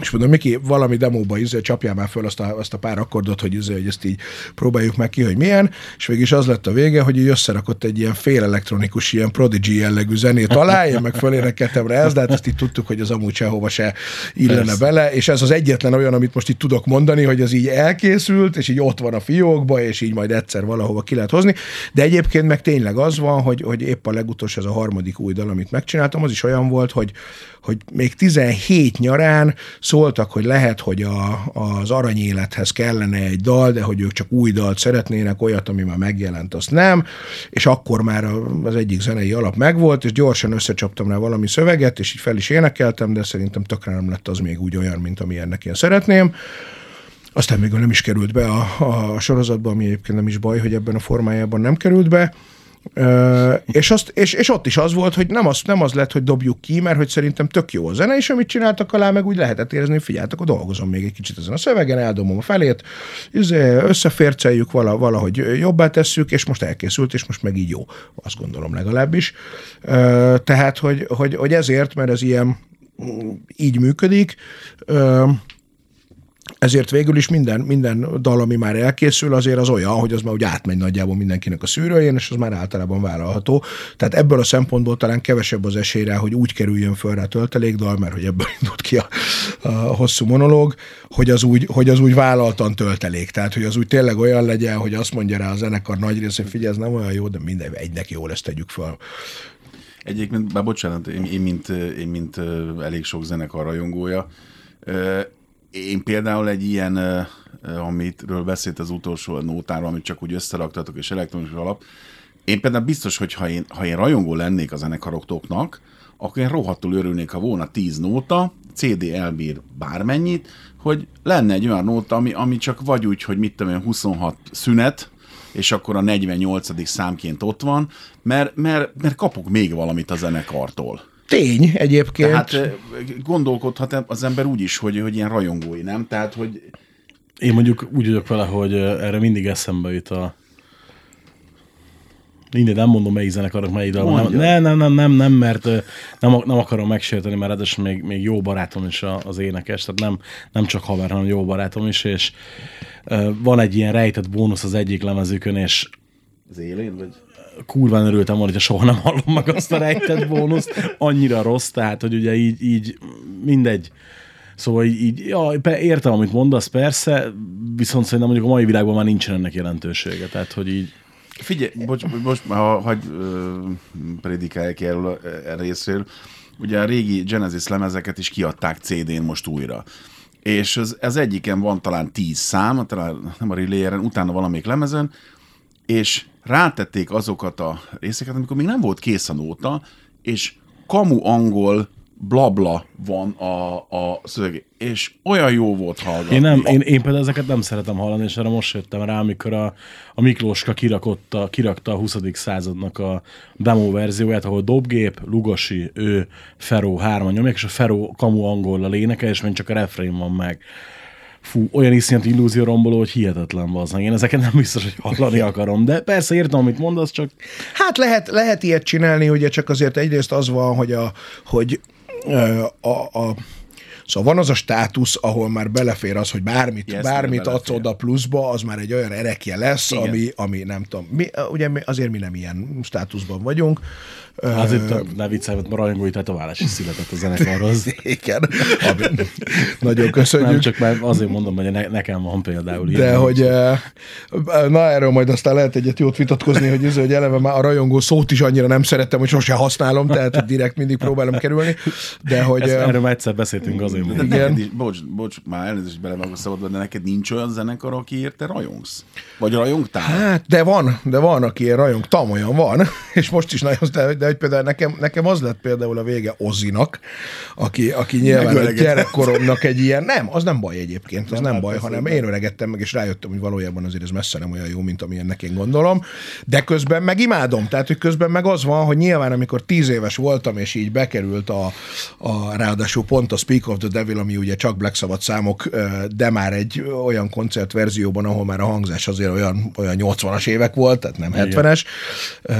Speaker 4: és mondom, Miki, valami demóba izé, csapjál már föl azt a, azt a pár akkordot, hogy, izé, hogy ezt így próbáljuk meg ki, hogy milyen, és végig is az lett a vége, hogy így összerakott egy ilyen fél elektronikus, ilyen prodigy jellegű zenét alá, én meg fölénekeltem rá ezt, de hát ezt így tudtuk, hogy az amúgy sehova se illene Persze. bele, és ez az egyetlen olyan, amit most itt tudok mondani, hogy az így elkészült, és így ott van a fiókba, és így majd egyszer valahova ki lehet hozni, de egyébként meg tényleg az van, hogy, hogy épp a legutolsó, ez a harmadik új dal, amit megcsináltam, az is olyan volt, hogy, hogy még 17 nyarán szóltak, hogy lehet, hogy a, az aranyélethez kellene egy dal, de hogy ők csak új dalt szeretnének, olyat, ami már megjelent, azt nem, és akkor már az egyik zenei alap megvolt, és gyorsan összecsaptam rá valami szöveget, és így fel is énekeltem, de szerintem tökre nem lett az még úgy olyan, mint amilyennek én szeretném. Aztán még nem is került be a, a sorozatba, ami egyébként nem is baj, hogy ebben a formájában nem került be, És, azt, és, és, ott is az volt, hogy nem az, nem az lett, hogy dobjuk ki, mert hogy szerintem tök jó a zene, és amit csináltak alá, meg úgy lehetett érezni, hogy figyeltek, akkor dolgozom még egy kicsit ezen a szövegen, eldobom a felét, izé, összeférceljük, valahogy jobbá tesszük, és most elkészült, és most meg így jó. Azt gondolom legalábbis. Uh, tehát, hogy, hogy, hogy ezért, mert ez ilyen így működik, uh, ezért végül is minden, minden dal, ami már elkészül, azért az olyan, hogy az már úgy átmegy nagyjából mindenkinek a szűrőjén, és az már általában vállalható. Tehát ebből a szempontból talán kevesebb az esélyre, hogy úgy kerüljön föl rá töltelékdal, mert hogy ebből indult ki a, a hosszú monológ, hogy az, úgy, hogy az úgy vállaltan töltelék. Tehát, hogy az úgy tényleg olyan legyen, hogy azt mondja rá a zenekar nagy része, hogy figyelj, ez nem olyan jó, de minden egynek jó lesz, tegyük fel.
Speaker 5: Egyébként, bár bocsánat, én, én, mint, én mint elég sok zenekar rajongója, én például egy ilyen, amitről beszélt az utolsó nótáról, amit csak úgy összeraktatok, és elektronikus alap, én például biztos, hogy ha én, ha én rajongó lennék a zenekaroktoknak, akkor én rohadtul örülnék, ha volna 10 nóta, CD elbír bármennyit, hogy lenne egy olyan nóta, ami, ami csak vagy úgy, hogy mit tudom én, 26 szünet, és akkor a 48. számként ott van, mert, mert, mert kapok még valamit a zenekartól.
Speaker 4: Tény egyébként.
Speaker 5: Tehát gondolkodhat az ember úgy is, hogy, hogy ilyen rajongói, nem? Tehát, hogy...
Speaker 3: Én mondjuk úgy vagyok vele, hogy erre mindig eszembe jut a minden, nem mondom melyik zenekarok, melyik dal. Nem, nem, nem, nem, nem, nem, mert nem, nem akarom megsérteni, mert ráadásul még, még jó barátom is az énekes, tehát nem, nem csak haver, hanem jó barátom is, és uh, van egy ilyen rejtett bónusz az egyik lemezükön, és
Speaker 5: az élén, vagy?
Speaker 3: Kurván örültem volna, hogyha soha nem hallom meg azt a rejtett bónuszt. Annyira rossz, tehát, hogy ugye így, így mindegy. Szóval így, így ja, értem, amit mondasz, persze, viszont szerintem mondjuk a mai világban már nincsen ennek jelentősége. Tehát, hogy így
Speaker 5: Figyelj, bocs, bocs ha, hagy ö, prédikálják erről a, a részről. Ugye a régi Genesis lemezeket is kiadták CD-n most újra. És az, az egyiken van talán tíz szám, talán nem a relayeren, utána valamelyik lemezen, és rátették azokat a részeket, amikor még nem volt kész a nóta, és kamu angol blabla van a, a szöveg, és olyan jó volt hallgatni.
Speaker 3: Én, nem, én, én például ezeket nem szeretem hallani, és erre most jöttem rá, amikor a, a Miklóska kirakotta, kirakta a 20. századnak a demo verzióját, ahol Dobgép, Lugosi, ő, Feró hárman nyomják, és a Feró kamu angol lénekel, és még csak a refrén van meg. Fú, olyan iszonyat illúzió romboló, hogy hihetetlen az. Én ezeket nem biztos, hogy hallani akarom, de persze értem, amit mondasz, csak
Speaker 4: Hát lehet, lehet ilyet csinálni, ugye csak azért egyrészt az van, hogy a, hogy ö, a, a Szóval van az a státusz, ahol már belefér az, hogy bármit,
Speaker 5: Yes,
Speaker 4: bármit adsz oda pluszba, az már egy olyan erekje lesz,
Speaker 5: Igen.
Speaker 4: ami, ami nem tudom. Mi, ugye mi, azért mi nem ilyen státuszban vagyunk.
Speaker 3: Azért a, ne viccelj, mert rajongói tetoválás is született a zenekarhoz. <laughs>
Speaker 4: Igen. Ami, nagyon köszönjük.
Speaker 3: Nem csak mert azért mondom, hogy ne, nekem van például
Speaker 4: De hogy, eh, na erről majd aztán lehet egyet jót vitatkozni, hogy, ez, hogy eleve már a rajongó szót is annyira nem szerettem, hogy sose használom, tehát hogy direkt mindig próbálom kerülni, de hogy...
Speaker 3: Ezt, erről már egyszer beszéltünk azért mondom.
Speaker 4: Igen.
Speaker 5: is, bocs, bocs, már elnézést belevágok szabadba, de neked nincs olyan zenekar, akiért te rajongsz? Vagy rajongtál?
Speaker 4: Hát, de van, de van, aki ilyen rajongtam, olyan van, <laughs> és most is nagyon, de, de hogy például nekem, nekem az lett például a vége Ozinak, aki, aki nyilván a gyerekkoromnak egy ilyen, nem, az nem baj egyébként, az nem, nem baj, hanem én öregettem meg, és rájöttem, hogy valójában azért ez messze nem olyan jó, mint amilyennek én gondolom, de közben meg imádom, tehát hogy közben meg az van, hogy nyilván amikor tíz éves voltam, és így bekerült a, a ráadásul pont a Speak of the Devil, ami ugye csak Black Sabbath számok, de már egy olyan koncertverzióban, ahol már a hangzás azért olyan, olyan 80-as évek volt, tehát nem 70-es, ö,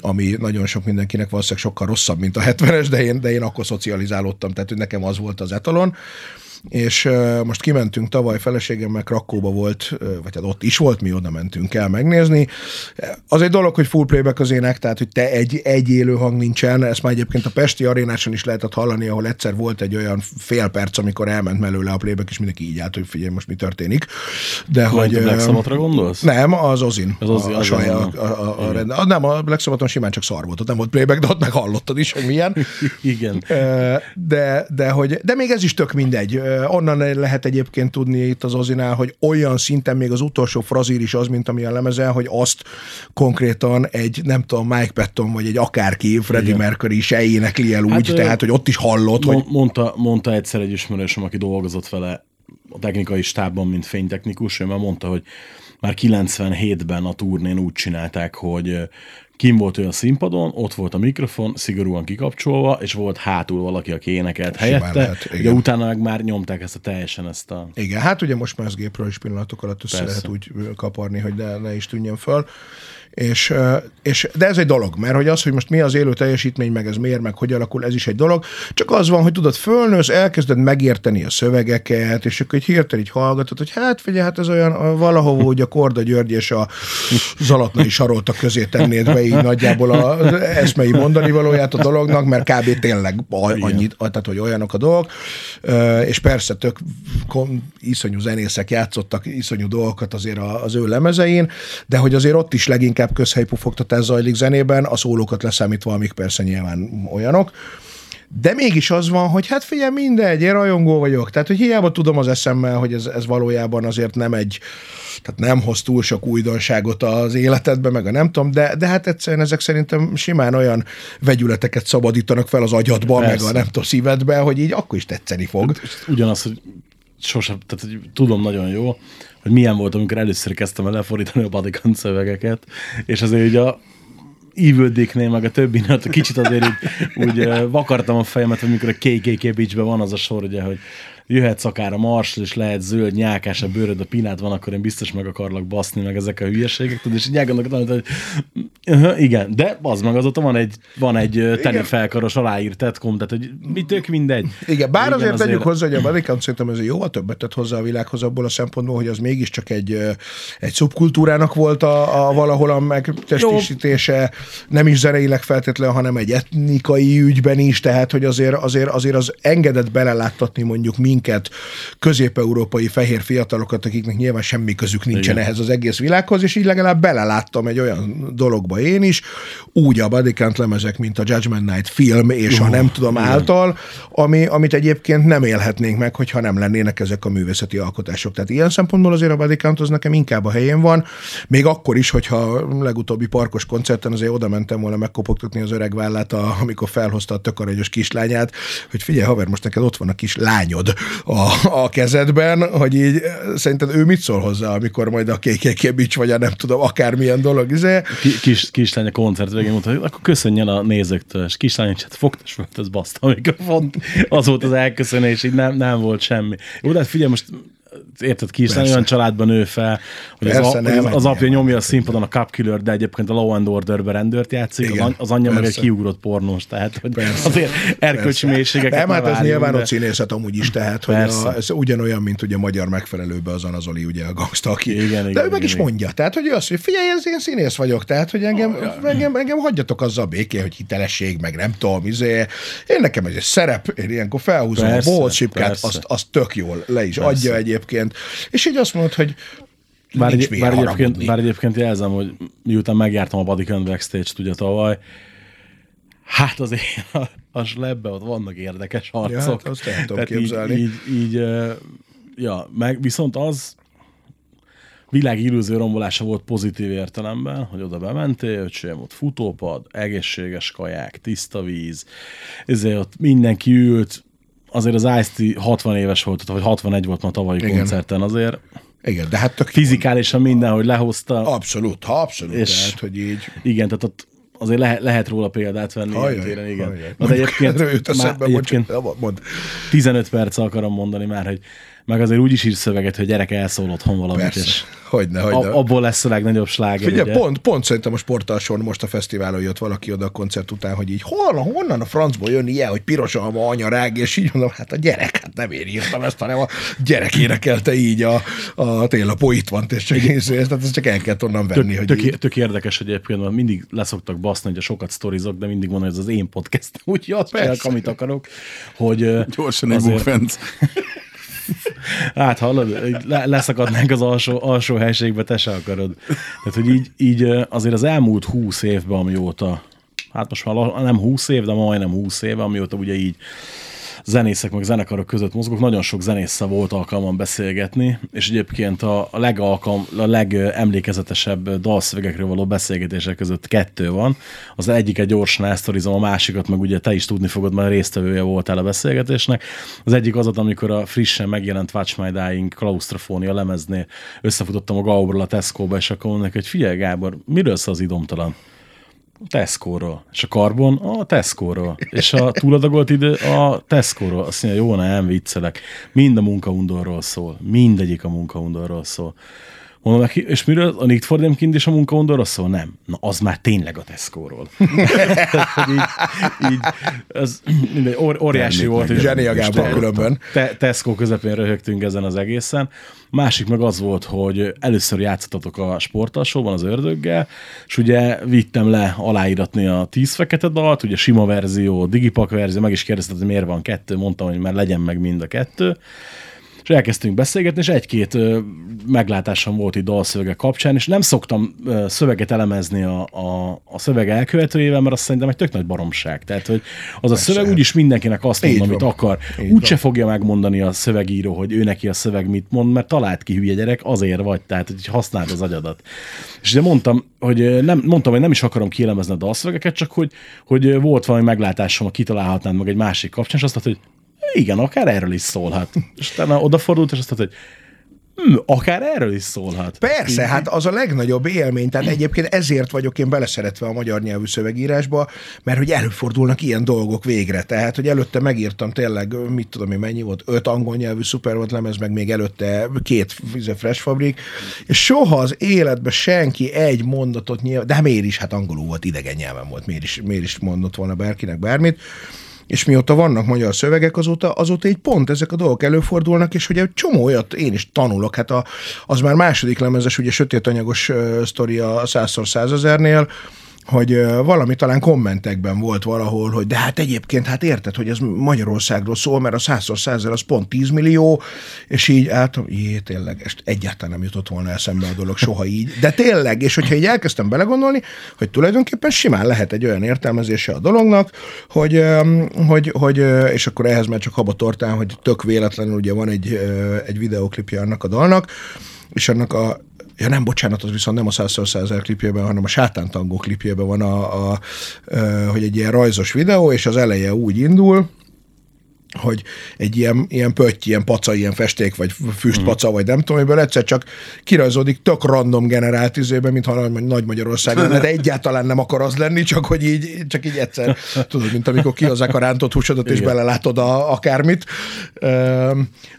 Speaker 4: ami nagyon sok mindenkinek valószínűleg sokkal rosszabb, mint a 70-es, de én, de én akkor szocializálódtam, tehát hogy nekem az volt az etalon és most kimentünk tavaly, feleségemmel Krakóba volt, vagy hát ott is volt, mi oda mentünk el megnézni. Az egy dolog, hogy full playback az ének, tehát hogy te egy, egy élő hang nincsen, ezt már egyébként a Pesti arénáson is lehetett hallani, ahol egyszer volt egy olyan fél perc, amikor elment mellőle a playback, és mindenki így állt, hogy figyelj, most mi történik. De hogy...
Speaker 3: a Black Sabbathra gondolsz?
Speaker 4: nem, az Ozin.
Speaker 3: Az Ozzy,
Speaker 4: a, a,
Speaker 3: az
Speaker 4: saját,
Speaker 3: van.
Speaker 4: a, a, a, rend, a, nem, a Black Sabbathon simán csak szar volt, ott nem volt playback, de ott meg hallottad is, hogy milyen. <laughs>
Speaker 3: Igen.
Speaker 4: De, de, hogy, de még ez is tök mindegy. Onnan lehet egyébként tudni itt az Ozinál, hogy olyan szinten még az utolsó frazír is az, mint ami a lemezen, hogy azt konkrétan egy, nem tudom, Mike Patton vagy egy akárki, Freddie
Speaker 3: Igen.
Speaker 4: Mercury se énekli el úgy,
Speaker 3: Hát,
Speaker 4: tehát, hogy ott is hallott, hogy
Speaker 3: Mon- mondta, mondta egyszer egy ismerősöm, aki dolgozott vele a technikai stábban, mint fénytechnikus, ő már mondta, hogy már 97-ben a turnén úgy csinálták, hogy kim volt ő a színpadon, ott volt a mikrofon, szigorúan kikapcsolva, és volt hátul valaki, aki énekelt
Speaker 4: Simán
Speaker 3: helyette,
Speaker 4: lehet, igen.
Speaker 3: utána meg már nyomták ezt a teljesen ezt a...
Speaker 4: Igen, hát ugye most már ez gépről is pillanatok alatt össze
Speaker 3: Persze.
Speaker 4: lehet úgy kaparni, hogy ne, ne is tűnjön föl. És, és, de ez egy dolog, mert hogy az, hogy most mi az élő teljesítmény, meg ez miért, meg hogy alakul, ez is egy dolog. Csak az van, hogy tudod, fölnősz, elkezded megérteni a szövegeket, és akkor egy hirtelen így hallgatod, hogy hát figyelj, hát ez olyan a, valahol, hogy a Korda György és a Zalatnai Sarolta közé tennéd be így nagyjából az eszmei mondani valóját a dolognak, mert kb. tényleg annyit, tehát hogy olyanok a dolgok, és persze tök iszonyú zenészek játszottak iszonyú dolgokat azért az ő lemezein, de hogy azért ott is leginkább közhelypufogtatás zajlik zenében, a szólókat leszámítva, amik persze nyilván olyanok. De mégis az van, hogy hát figyelj, mindegy, én rajongó vagyok. Tehát, hogy hiába tudom az eszemmel, hogy ez, ez valójában azért nem egy, tehát nem hoz túl sok újdonságot az életedbe, meg a nem tudom, de, de hát egyszerűen ezek szerintem simán olyan vegyületeket szabadítanak fel az agyadba, meg a nem tudom, szívedbe, hogy így akkor is tetszeni fog.
Speaker 3: ugyanaz, hogy sosem, tehát hogy tudom nagyon jó, hogy milyen volt, amikor először kezdtem el lefordítani a Badikant szövegeket, és azért ugye a Evil Dicknél, meg a többinél, ott kicsit azért így, úgy vakartam a fejemet, hogy mikor a KKK Beachben van az a sor, ugye, hogy jöhetsz akár a marsl, és lehet zöld, nyálkás a bőröd, a pinát van, akkor én biztos meg akarlak baszni, meg ezek a hülyeségek, tudod, és így elgondolkodtam, hogy Uh, igen, de az meg azóta van egy, van egy ö, tenifelkaros aláírt tetkom, tehát hogy mi tök mindegy.
Speaker 4: Igen, bár
Speaker 3: Igen,
Speaker 4: azért, azért tegyük hozzá, hogy a Vatican szerintem ez jóval többet tett hozzá a világhoz abból a szempontból, hogy az mégiscsak egy, egy szubkultúrának volt a, a valahol a megtestésítése, nem is zeneileg feltétlenül, hanem egy etnikai ügyben is, tehát hogy azért, azért, azért az engedett beleláttatni mondjuk minket, közép-európai fehér fiatalokat, akiknek nyilván semmi közük nincsen
Speaker 3: Igen.
Speaker 4: ehhez az egész világhoz, és így legalább beleláttam egy olyan dologba én is, úgy a Bodycount lemezek, mint a Judgment Night film, és a nem tudom által, ami, amit egyébként nem élhetnénk meg, hogyha nem lennének ezek a művészeti alkotások. Tehát ilyen szempontból azért a Bodycount az nekem inkább a helyén van, még akkor is, hogyha a legutóbbi parkos koncerten azért oda mentem volna megkopogtatni az öreg vállát, a, amikor felhozta a tök aranyos kislányát, hogy figyelj, haver, most neked ott van a kis lányod a, a kezedben, hogy így eh, szerinted ő mit szól hozzá, amikor majd a KKK bics, vagy a nem tudom, akármilyen dolog, izé,
Speaker 3: Ki- Kis, kislány a koncert végén mondta, hogy akkor köszönjen a nézőktől, és kislány, és hát fogtas föl, ez baszta a mikrofon. Az volt az elköszönés, így nem, nem volt semmi. Jó, de hát figyelj, most érted, kislány
Speaker 4: Persze.
Speaker 3: olyan családban nő fel, hogy az,
Speaker 4: Persze,
Speaker 3: a,
Speaker 4: nem,
Speaker 3: az, az apja nyomja a színpadon a Cup Killer, de egyébként a Law and Order-ben rendőrt játszik, az,
Speaker 4: Igen,
Speaker 3: az anyja meg egy kiugrott pornós, tehát hogy
Speaker 4: Persze.
Speaker 3: azért erkölcsi mélységeket
Speaker 4: Nem,
Speaker 3: ne
Speaker 4: hát ez nyilván
Speaker 3: de-
Speaker 4: ott színészet amúgy is, tehát hogy
Speaker 3: Persze.
Speaker 4: a, ez ugyanolyan, mint ugye a magyar megfelelőbe az Anazoli, ugye a gangsta, aki.
Speaker 3: Igen,
Speaker 4: de
Speaker 3: igen,
Speaker 4: ő meg
Speaker 3: igen,
Speaker 4: is mondja, tehát hogy ő azt mondja, figyelj, ez én színész vagyok, tehát hogy engem, engem, engem hagyjatok azzal békén, hogy hitelesség, meg nem tudom, izé. Én nekem ez egy szerep, én ilyenkor felhúzom
Speaker 3: Persze,
Speaker 4: a
Speaker 3: persze.
Speaker 4: azt, azt tök jól le is adja egyébként, és így azt mondod, hogy
Speaker 3: Bár, egy, bár, egyébként, bár egyébként jelzem, hogy miután megjártam a Bodycon Backstage-t ugye tavaly, hát azért <laughs> a, a slebbe ott vannak érdekes harcok.
Speaker 4: hát azt tudom
Speaker 3: Tehát
Speaker 4: képzelni.
Speaker 3: Így, így, így ja, meg viszont az világ illúzió rombolása volt pozitív értelemben, hogy oda bementél, öcsém, ott futópad, egészséges kaják, tiszta víz, ezért ott mindenki ült, azért az Ice-T 60 éves volt, vagy 61 volt ma tavalyi
Speaker 4: Igen.
Speaker 3: koncerten, azért
Speaker 4: Igen, de hát tök
Speaker 3: fizikálisan minden, hogy lehozta.
Speaker 4: Abszolút, ha abszolút,
Speaker 3: És-
Speaker 4: tehát, hogy így.
Speaker 3: Igen, tehát ott azért lehet, lehet róla példát venni.
Speaker 4: Ajaj,
Speaker 3: téren, igen.
Speaker 4: ajaj.
Speaker 3: De egyébként, már, egyébként
Speaker 4: mond.
Speaker 3: 15 perc akarom mondani már, hogy meg azért úgy is ír szöveget, hogy gyerek elszól otthon valamit,
Speaker 4: Persze,
Speaker 3: és
Speaker 4: hogyne,
Speaker 3: a,
Speaker 4: hogyne.
Speaker 3: abból lesz a legnagyobb sláger.
Speaker 4: Figyelj,
Speaker 3: ugye?
Speaker 4: pont, pont szerintem a sportalson most a fesztiválon jött valaki oda a koncert után, hogy így honnan, honnan a francból jön ilyen, hogy piros alma, anya rág, és így mondom, hát a gyerek, hát nem én írtam ezt, hanem a gyerek énekelte így a, a télapó itt van, és csak én tehát ezt csak el kellett onnan venni,
Speaker 3: Tök,
Speaker 4: hogy
Speaker 3: tök,
Speaker 4: így.
Speaker 3: tök érdekes, hogy egyébként mert mindig leszoktak baszni, hogy a sokat sztorizok, de mindig hogy ez az én podcast, <laughs> úgyhogy azt csinálok, amit akarok, hogy
Speaker 5: Gyorsan egy
Speaker 3: azért-
Speaker 5: bukfenc. <laughs>
Speaker 3: Hát hallod, leszakadnánk az alsó, alsó helységbe, te se akarod. Tehát, hogy így, így azért az elmúlt húsz évben, amióta, hát most már nem húsz év, de majdnem húsz éve, amióta ugye így zenészek meg zenekarok között mozgok, nagyon sok zenésszel volt alkalmam beszélgetni, és egyébként a, legalkalm, a legemlékezetesebb dalszövegekről való beszélgetések között kettő van. Az egyiket gyorsan elsztorizom, a másikat meg ugye te is tudni fogod, mert résztvevője voltál a beszélgetésnek. Az egyik az, amikor a frissen megjelent Watch My Dying Klaustrofónia lemeznél összefutottam a Gaubrral a Tesco-ba, és akkor mondom neki, hogy figyelj Gábor, miről szól az idomtalan? Tesco-ról. És a karbon a Tesco-ról. És a túladagolt idő a Tesco-ról. Azt mondja, jó, nem viccelek. Mind a munkaundorról szól. Mindegyik a munkaundorról szól. Mondom neki, és miről a Need for Them Kind is a munkaundorról szól? Nem. Na, az már tényleg a Tesco-ról. <laughs> Így, így, ez mindegy, or, óriási volt. és-
Speaker 4: Zseni a
Speaker 3: és
Speaker 4: Gábor különben.
Speaker 3: te, Tesco közepén röhögtünk ezen az egészen. Másik meg az volt, hogy először játszottatok a sportalsóban az ördöggel, és ugye vittem le aláíratni a tíz fekete dalt, ugye sima verzió, digipak verzió, meg is kérdezted, hogy miért van kettő, mondtam, hogy már legyen meg mind a kettő. És elkezdtünk beszélgetni, és egy-két meglátásom volt itt dalszövegek kapcsán, és nem szoktam szöveget elemezni a, a, a szöveg elkövetőjével, mert azt szerintem egy tök nagy baromság. Tehát, hogy az a szöveg úgyis mindenkinek azt mond, amit akar. Úgyse fogja megmondani a szövegíró, hogy ő neki a szöveg mit mond, mert talált ki hülye gyerek, azért vagy, tehát hogy használd az agyadat. És ugye mondtam, hogy nem, mondtam, hogy nem is akarom kielemezni a dalszövegeket, csak hogy, hogy volt valami meglátásom, hogy kitalálhatnád meg egy másik kapcsán, és azt mondta, hogy igen, akár erről is szólhat. És utána odafordult, és azt mondta, hogy hm, akár erről is szólhat.
Speaker 4: Persze, hát az a legnagyobb élmény, tehát egyébként ezért vagyok én beleszeretve a magyar nyelvű szövegírásba, mert hogy előfordulnak ilyen dolgok végre. Tehát, hogy előtte megírtam tényleg, mit tudom én, mennyi volt, öt angol nyelvű szuper volt lemez, meg még előtte két izé, Fresh Fabrik, és soha az életben senki egy mondatot nyilván, de hát miért is, hát angolul volt, idegen nyelven volt, miért is, miért is mondott volna bárkinek bármit, és mióta vannak magyar szövegek, azóta, azóta így pont ezek a dolgok előfordulnak, és ugye egy csomó olyat én is tanulok. Hát a, az már második lemezes, ugye sötét anyagos uh, sztori a 100 százezernél, hogy valami talán kommentekben volt valahol, hogy de hát egyébként, hát érted, hogy ez Magyarországról szól, mert a 100 százer az pont 10 millió, és így álltam, jé, tényleg, és egyáltalán nem jutott volna eszembe a dolog soha így. De tényleg, és hogyha így elkezdtem belegondolni, hogy tulajdonképpen simán lehet egy olyan értelmezése a dolognak, hogy, hogy, hogy és akkor ehhez már csak habatortán, hogy tök véletlenül ugye van egy, egy videóklipje annak a dalnak, és annak a Ja nem, bocsánat, az viszont nem a 100 százer klipjében, hanem a sátántangó klipjében van, a, a, a, hogy egy ilyen rajzos videó, és az eleje úgy indul, hogy egy ilyen, ilyen pötty, ilyen paca, ilyen festék, vagy füstpaca, vagy nem tudom, amiből egyszer csak kirajzódik tök random generált izében, mintha Nagy Magyarország lenne, de egyáltalán nem akar az lenni, csak hogy így, csak így egyszer, tudod, mint amikor kihozzák a rántott húsodat, és belelátod a, akármit.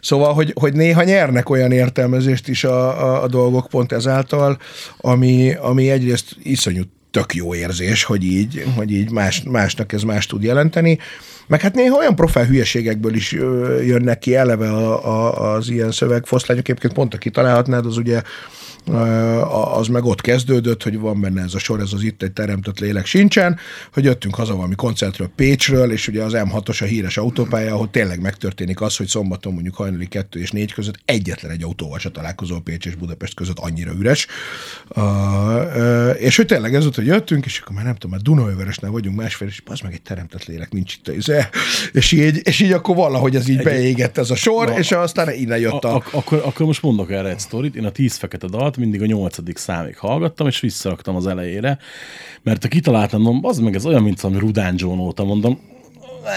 Speaker 4: Szóval, hogy, hogy néha nyernek olyan értelmezést is a, a, a dolgok pont ezáltal, ami, ami egyrészt iszonyú tök jó érzés, hogy így, hogy így más, másnak ez más tud jelenteni. Meg hát néha olyan profil hülyeségekből is jönnek ki eleve a, a, az ilyen szövegfoszlányok. Egyébként pont, aki találhatnád, az ugye az meg ott kezdődött, hogy van benne ez a sor, ez az itt egy teremtett lélek sincsen, hogy jöttünk haza valami koncertről Pécsről, és ugye az M6-os a híres autópálya, ahol tényleg megtörténik az, hogy szombaton mondjuk hajnali 2 és 4 között egyetlen egy autóval se találkozol Pécs és Budapest között annyira üres. És hogy tényleg ez volt, hogy jöttünk, és akkor már nem tudom, már Dunaöveresnél vagyunk másfél, és az meg egy teremtett lélek, nincs itt. Ez, és, így, és így akkor valahogy ez így beégett ez a sor, na, és aztán innen jött a... a...
Speaker 3: Akkor, akkor most mondok erre egy sztorit. Én a tíz fekete dalt mindig a nyolcadik számig hallgattam, és visszaraktam az elejére, mert a kitaláltam, mondom, az meg ez olyan, mint ami Rudán John óta, mondom,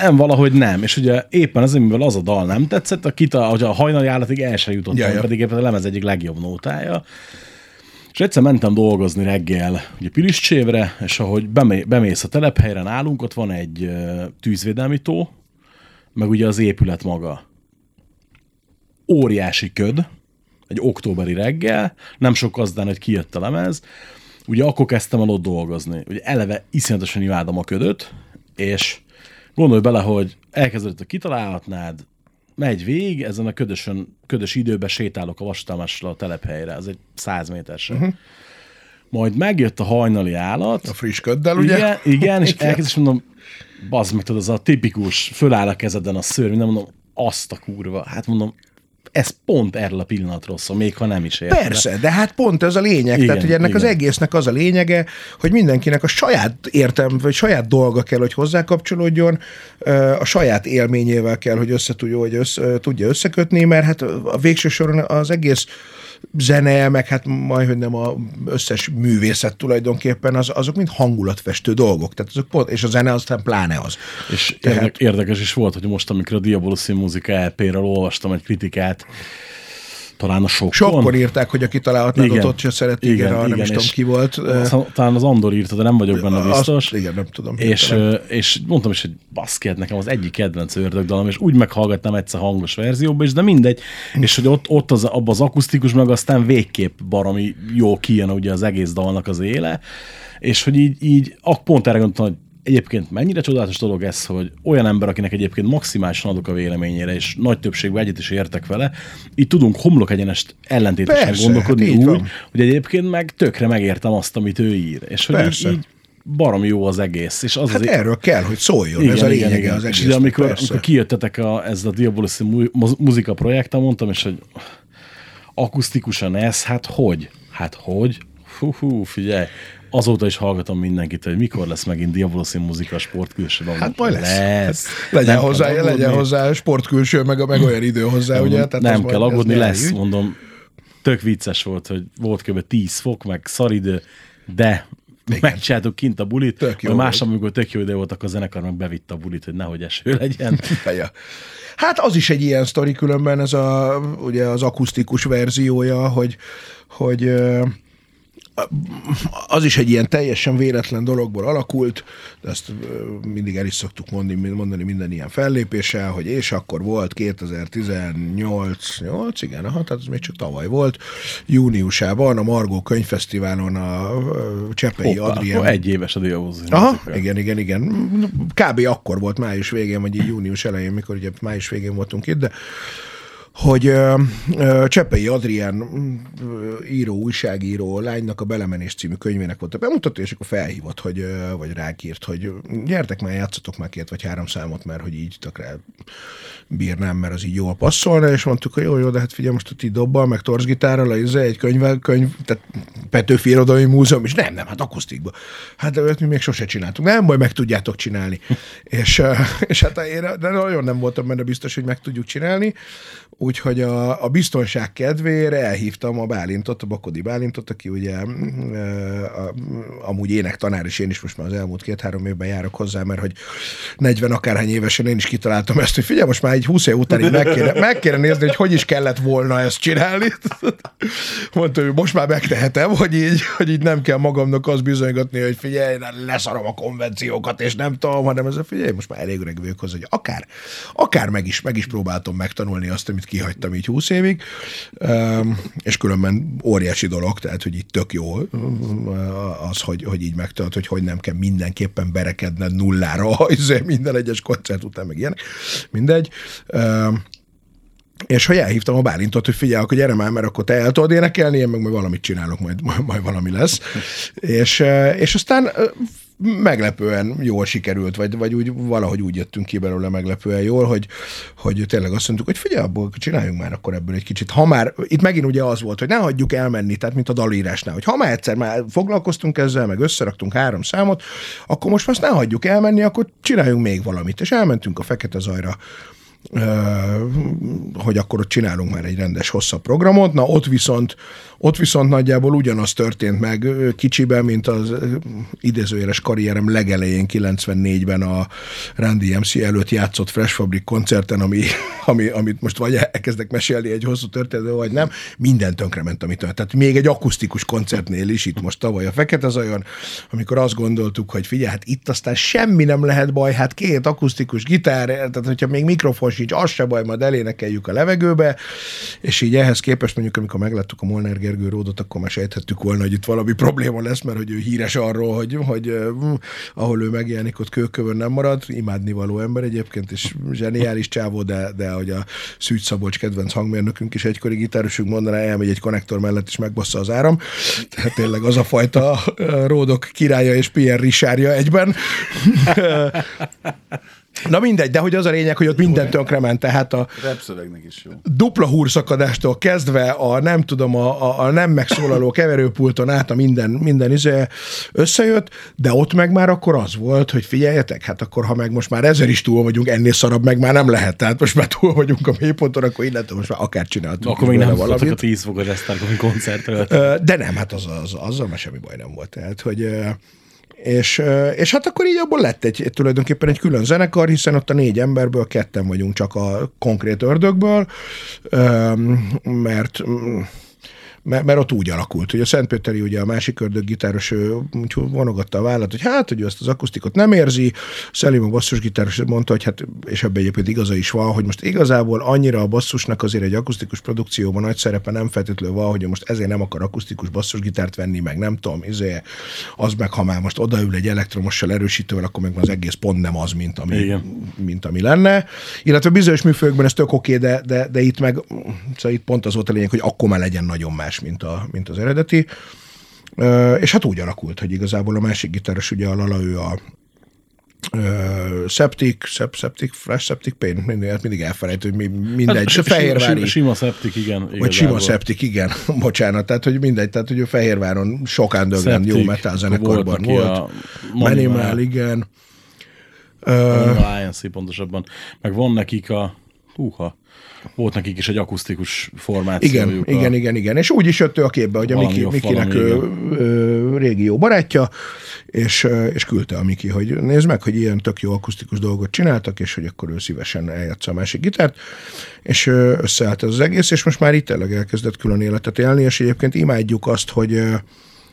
Speaker 3: nem, valahogy nem. És ugye éppen azért, mivel az a dal nem tetszett, a, kita, hogy a hajnali állatig el sem jutottam, ja, ja. pedig éppen a lemez egyik legjobb nótája. És egyszer mentem dolgozni reggel ugye Piliscsévre, és ahogy bemé, bemész a telephelyre nálunk, ott van egy uh, tűzvédelmi tó, meg ugye az épület maga. Óriási köd, egy októberi reggel, nem sok azdán, hogy kijött a lemez, ugye akkor kezdtem el ott dolgozni. Ugye eleve iszonyatosan imádom a ködöt, és gondolj bele, hogy elkezdődött a kitalálhatnád, megy vég, ezen a ködösön, ködös időben sétálok a vastalmással a telephelyre, ez egy száz méter sem. Uh-huh. Majd megjött a hajnali állat.
Speaker 4: A friss köddel, ugye?
Speaker 3: Igen, igen és <laughs> elkezdés mondom, bazd meg, tudod, az a tipikus, föláll a kezeden a szőr, nem mondom, azt a kurva. Hát mondom, ez pont erről a pillanatról szól, még ha nem is érte.
Speaker 4: Persze, de hát pont ez a lényeg. Igen, Tehát, hogy ennek igen. az egésznek az a lényege, hogy mindenkinek a saját értem, vagy saját dolga kell, hogy hozzákapcsolódjon, a saját élményével kell, hogy összetudja, hogy össze, tudja összekötni, mert hát a végső soron az egész zene, meg hát majd, hogy nem a összes művészet tulajdonképpen, az, azok mind hangulatfestő dolgok. Tehát azok pont, és a zene aztán pláne az.
Speaker 3: És Tehát... érdekes is volt, hogy most, amikor a Diabolus muzika LP-ről olvastam egy kritikát, talán a sokkon.
Speaker 4: Sokkon írták, hogy aki találhatnád igen, ott, ott szeret, igen, igen, igen, nem is tudom ki volt.
Speaker 3: Talán az Andor írta, de nem vagyok benne biztos.
Speaker 4: Azt, igen, nem tudom.
Speaker 3: És, és mondtam is, hogy baszki, hát nekem az egyik kedvenc ördögdalom, és úgy meghallgattam egyszer hangos verzióban is, de mindegy. Hm. És hogy ott, ott az, abban az akusztikus, meg aztán végképp baromi jó kijön ugye az egész dalnak az éle, és hogy így, így pont erre gondoltam, hogy egyébként mennyire csodálatos dolog ez, hogy olyan ember, akinek egyébként maximálisan adok a véleményére, és nagy többségben egyet is értek vele, így tudunk homlok egyenest ellentétesen Persze, gondolkodni hát úgy, van. hogy egyébként meg tökre megértem azt, amit ő ír. És hogy így, így barom jó az egész. És az
Speaker 4: hát
Speaker 3: az
Speaker 4: erről kell, hogy szóljon, igen, ez a lényege igen, az egész.
Speaker 3: És amikor, amikor kijöttetek a, ez a Diabolus muzika projektem, mondtam, és hogy akusztikusan ez, hát hogy? Hát hogy? Hú, hú, figyelj, azóta is hallgatom mindenkit, hogy mikor lesz megint Diabolosin muzika a sportkülsőben.
Speaker 4: Hát majd lesz. lesz. Hát legyen, nem hozzá, legyen hozzá sportkülső, meg, meg olyan idő hozzá, nem, ugye?
Speaker 3: Tehát nem kell aggódni, lesz, eljük. mondom. Tök vicces volt, hogy volt kb. 10 fok, meg szaridő, de megcsináltuk kint a bulit,
Speaker 4: Tök jó
Speaker 3: majd másnap, amikor tök jó ide voltak a zenekar, meg bevitt a bulit, hogy nehogy eső legyen. <laughs>
Speaker 4: Hát az is egy ilyen sztori különben, ez a, ugye az akusztikus verziója, hogy, hogy az is egy ilyen teljesen véletlen dologból alakult, de ezt mindig el is szoktuk mondani, mondani minden ilyen fellépéssel, hogy és akkor volt 2018, 8, igen, aha, tehát ez még csak tavaly volt, júniusában a Margó Könyvfesztiválon a Csepei
Speaker 3: Hoppá, akkor egy éves a Diabozi.
Speaker 4: Aha, igen, igen, igen. Kb. akkor volt május végén, vagy így június elején, mikor ugye május végén voltunk itt, de hogy ö, ö, Csepei Adrián ö, író, újságíró lánynak a Belemenés című könyvének volt a bemutató, és akkor felhívott, hogy, ö, vagy rákírt, hogy gyertek már, játszatok már két vagy három számot, mert hogy így tökre bírnám, mert az így jól passzolna, és mondtuk, hogy jó, jó, de hát figyelj, most a ti dobbal, meg torzgitárral, ez egy könyv, könyv, tehát Petőfi Irodalmi Múzeum, és nem, nem, hát akusztikba. Hát de mi még sose csináltunk. Nem baj, meg tudjátok csinálni. <laughs> és, és hát én de nagyon nem voltam benne biztos, hogy meg tudjuk csinálni, úgyhogy a, a biztonság kedvére elhívtam a Bálintot, a Bakodi Bálintot, aki ugye ö, a, amúgy énektanár, és én is most már az elmúlt két-három évben járok hozzá, mert hogy 40 akárhány évesen én is kitaláltam ezt, hogy figyelj, most már egy 20 év után így meg kéne, meg kéne nézni, hogy hogy is kellett volna ezt csinálni. <laughs> Mondta, hogy most már megtehetem, hogy így, hogy így nem kell magamnak azt bizonygatni, hogy figyelj, leszarom a konvenciókat, és nem tudom, hanem ez a figyelj, most már elég öreg vagyok hozzá, hogy akár, akár meg is, meg is próbáltam megtanulni azt, amit kihagytam így 20 évig, és különben óriási dolog, tehát, hogy így tök jó az, hogy, hogy így megtart, hogy hogy nem kell mindenképpen berekedned nullára <laughs> izé, minden egyes koncert után, meg ilyenek. Mindegy. És hogy elhívtam a Bálintot, hogy figyelj, akkor gyere már, mert akkor te el tudod énekelni, én meg majd valamit csinálok, majd, majd, majd valami lesz. és, és aztán meglepően jól sikerült, vagy, vagy úgy, valahogy úgy jöttünk ki belőle meglepően jól, hogy, hogy tényleg azt mondtuk, hogy figyelj, abból csináljunk már akkor ebből egy kicsit. Ha már, itt megint ugye az volt, hogy ne hagyjuk elmenni, tehát mint a dalírásnál, hogy ha már egyszer már foglalkoztunk ezzel, meg összeraktunk három számot, akkor most azt ne hagyjuk elmenni, akkor csináljunk még valamit. És elmentünk a Fekete Zajra hogy akkor ott csinálunk már egy rendes hosszabb programot. Na ott viszont, ott viszont nagyjából ugyanaz történt meg kicsiben, mint az idézőjeles karrierem legelején 94-ben a Randy MC előtt játszott Fresh Fabric koncerten, ami, ami, amit most vagy elkezdek mesélni egy hosszú történetet, vagy nem, minden tönkrement, amit Tehát még egy akusztikus koncertnél is itt most tavaly a Fekete Zajon, amikor azt gondoltuk, hogy figyelj, hát itt aztán semmi nem lehet baj, hát két akusztikus gitár, tehát hogyha még mikrofon sincs, az se baj, majd elénekeljük a levegőbe, és így ehhez képest mondjuk, amikor megláttuk a Molnár Gergő Ródot, akkor már sejthettük volna, hogy itt valami probléma lesz, mert hogy ő híres arról, hogy, hogy uh, ahol ő megjelenik, ott kőkövön nem marad, imádni való ember egyébként, és zseniális csávó, de, de hogy a Szűcs Szabolcs kedvenc hangmérnökünk is egykori gitárosunk mondaná, elmegy egy konnektor mellett, és megbassza az áram. Tehát tényleg az a fajta Ródok királya és Pierre Richardja egyben. <laughs> Na mindegy, de hogy az a lényeg, hogy ott minden tönkrement, tehát a
Speaker 5: Repszövegnek is jó.
Speaker 4: dupla húrszakadástól kezdve a nem tudom, a, a, a nem megszólaló <laughs> keverőpulton át a minden, minden izé összejött, de ott meg már akkor az volt, hogy figyeljetek, hát akkor ha meg most már ezer is túl vagyunk, ennél szarabb meg már nem lehet, tehát most már túl vagyunk a mélyponton, akkor innentől most már akár csináltunk.
Speaker 3: Akkor még nem voltak a 10 fokos esztárkomi koncertről.
Speaker 4: Ö, De nem, hát az, az, azzal már semmi baj nem volt. Tehát, hogy, és, és hát akkor így abból lett egy, tulajdonképpen egy külön zenekar, hiszen ott a négy emberből ketten vagyunk csak a konkrét ördögből, mert mert, mert ott úgy alakult, hogy a Szentpéteri ugye a másik ördög gitáros ő úgy vonogatta a vállat, hogy hát, hogy ő ezt az akusztikot nem érzi, Szelim a basszusgitáros mondta, hogy hát, és ebben egyébként igaza is van, hogy most igazából annyira a basszusnak azért egy akusztikus produkcióban nagy szerepe nem feltétlenül van, hogy most ezért nem akar akusztikus basszusgitárt venni, meg nem tudom, izé, az meg, ha már most odaül egy elektromossal erősítővel, akkor meg az egész pont nem az, mint ami,
Speaker 3: Igen.
Speaker 4: mint ami lenne. Illetve bizonyos műfőkben ez tök oké, de, de, de, itt meg, szóval itt pont az volt a lényeg, hogy akkor már legyen nagyon más, mint, a, mint az eredeti. És hát úgy alakult, hogy igazából a másik gitáros, ugye a Lala, ő a ö, Septic, sep, Septic, Flash Septic Pain, mindig, hát mindig elfelejtő, hogy mi, mindegy,
Speaker 3: Hát,
Speaker 4: Fehérvári.
Speaker 3: Sima, szeptik, igen.
Speaker 4: Vagy sima Septic, igen, <laughs> bocsánat, tehát hogy mindegy, tehát hogy a Fehérváron sok underground jó
Speaker 3: Septic,
Speaker 4: metal zenekarban
Speaker 3: volt,
Speaker 4: volt. Manimal,
Speaker 3: Manimal.
Speaker 4: igen.
Speaker 3: a INC pontosabban. Meg van nekik a... Húha. Volt nekik is egy akusztikus formációjuk.
Speaker 4: Igen,
Speaker 3: a,
Speaker 4: igen, igen, igen. És úgy is jött ő a képbe, hogy a Miki, Mikinek ő, ő, régi jó barátja, és, és küldte a Miki, hogy nézd meg, hogy ilyen tök jó akusztikus dolgot csináltak, és hogy akkor ő szívesen eljátsza a másik gitárt, és összeállt az egész, és most már itt tényleg elkezdett külön életet élni, és egyébként imádjuk azt, hogy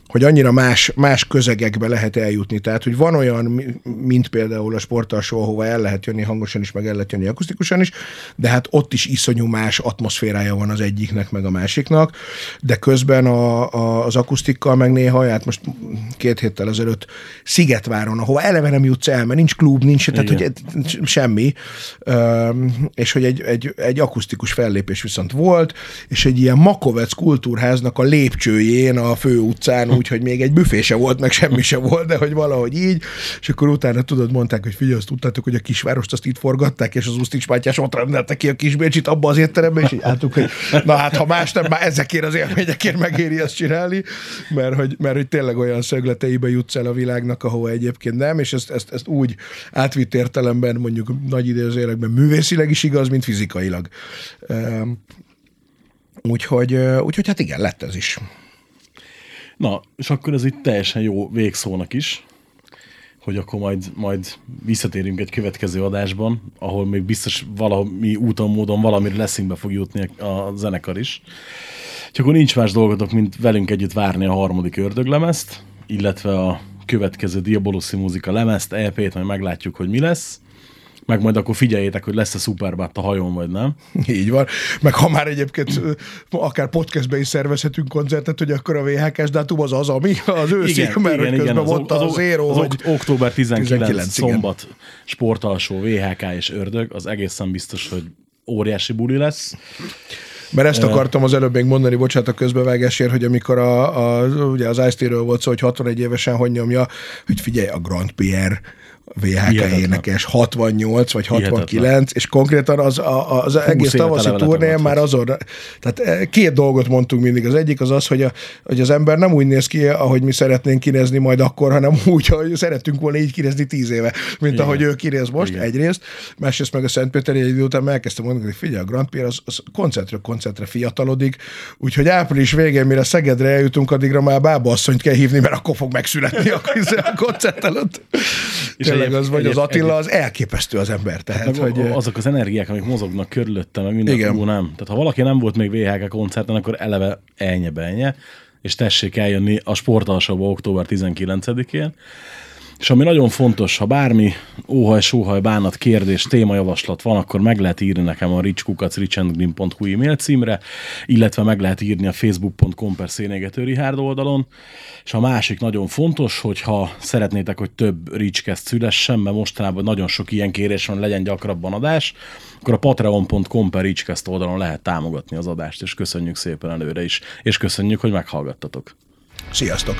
Speaker 4: hogy annyira más, más közegekbe lehet eljutni. Tehát, hogy van olyan, mint például a sportalsó, ahova el lehet jönni hangosan is, meg el lehet jönni akustikusan is, de hát ott is iszonyú más atmoszférája van az egyiknek, meg a másiknak, de közben a, a, az akusztikkal meg néha, hát most két héttel ezelőtt Szigetváron, ahova eleve nem jutsz el, mert nincs klub, nincs, tehát hogy semmi, és hogy egy, egy, egy akusztikus fellépés viszont volt, és egy ilyen Makovec kultúrháznak a lépcsőjén a fő utcán úgy, hogy még egy büfé se volt, meg semmi se volt, de hogy valahogy így, és akkor utána tudod, mondták, hogy figyelj, azt tudtátok, hogy a kisvárost azt itt forgatták, és az Usztics Mátyás ott rendelte ki a kisbécsit abba az étterembe, és így álltuk, hogy na hát, ha más nem, már ezekért az élményekért megéri ezt csinálni, mert hogy, mert hogy tényleg olyan szögleteibe jutsz el a világnak, ahova egyébként nem, és ezt, ezt, ezt úgy átvitt értelemben, mondjuk nagy időzélekben művészileg is igaz, mint fizikailag. Úgyhogy, úgyhogy hát igen, lett ez is.
Speaker 3: Na, és akkor ez itt teljesen jó végszónak is, hogy akkor majd, majd visszatérünk egy következő adásban, ahol még biztos valami úton, módon valamire leszünkbe fog jutni a zenekar is. Csak akkor nincs más dolgotok, mint velünk együtt várni a harmadik ördöglemezt, illetve a következő Diabolossi muzika lemezt, EP-t, majd meglátjuk, hogy mi lesz meg majd akkor figyeljétek, hogy lesz a Superbat a hajón, vagy nem. <laughs>
Speaker 4: Így van. Meg ha már egyébként akár podcastbe is szervezhetünk koncertet, hogy akkor a VHK-s dátum az az, ami az őszi,
Speaker 3: igen,
Speaker 4: mert
Speaker 3: igen,
Speaker 4: igen,
Speaker 3: az,
Speaker 4: mondta az, az, Zero,
Speaker 3: az,
Speaker 4: hogy...
Speaker 3: október 19,
Speaker 4: 19
Speaker 3: szombat igen. sportalsó VHK és ördög, az egészen biztos, hogy óriási buli lesz.
Speaker 4: Mert ezt akartam az előbb még mondani, bocsánat a közbevágásért, hogy amikor a, a, ugye az ice volt szó, hogy 61 évesen hogy nyomja, hogy figyelj, a Grand Pierre VHK énekes, 68 vagy 69, Hihetetlen. és konkrétan az, az, az egész tavaszi turné már azon, tehát eh, két dolgot mondtunk mindig. Az egyik az az, hogy, a, hogy az ember nem úgy néz ki, ahogy mi szeretnénk kinézni majd akkor, hanem <laughs> úgy, hogy szerettünk volna így kinézni tíz éve, mint Igen. ahogy ő kinéz most, Igen. egyrészt. Másrészt meg a Szentpéteri egy idő után elkezdtem mondani, hogy figyelj, a Grand Pierre az, az koncertről koncertre fiatalodik, úgyhogy április végén, mire Szegedre eljutunk, addigra már bába kell hívni, mert akkor fog megszületni a, a koncert előtt. És tényleg az, vagy az Attila, az elképesztő az ember. Tehát, hát,
Speaker 3: hogy... Azok az energiák, amik mozognak körülöttem, meg minden, Igen. Ú, nem. Tehát ha valaki nem volt még VHK koncerten, akkor eleve elnye benye, és tessék eljönni a sportalsóba október 19-én. És ami nagyon fontos, ha bármi óhaj, sóhaj, bánat, kérdés, témajavaslat van, akkor meg lehet írni nekem a richkukacrichandgreen.hu e-mail címre, illetve meg lehet írni a facebook.com per szénégető oldalon. És a másik nagyon fontos, hogyha szeretnétek, hogy több Richcast szülessen, mert mostanában nagyon sok ilyen kérés van, legyen gyakrabban adás, akkor a patreon.com per Richcast oldalon lehet támogatni az adást, és köszönjük szépen előre is, és köszönjük, hogy meghallgattatok.
Speaker 4: Sziasztok!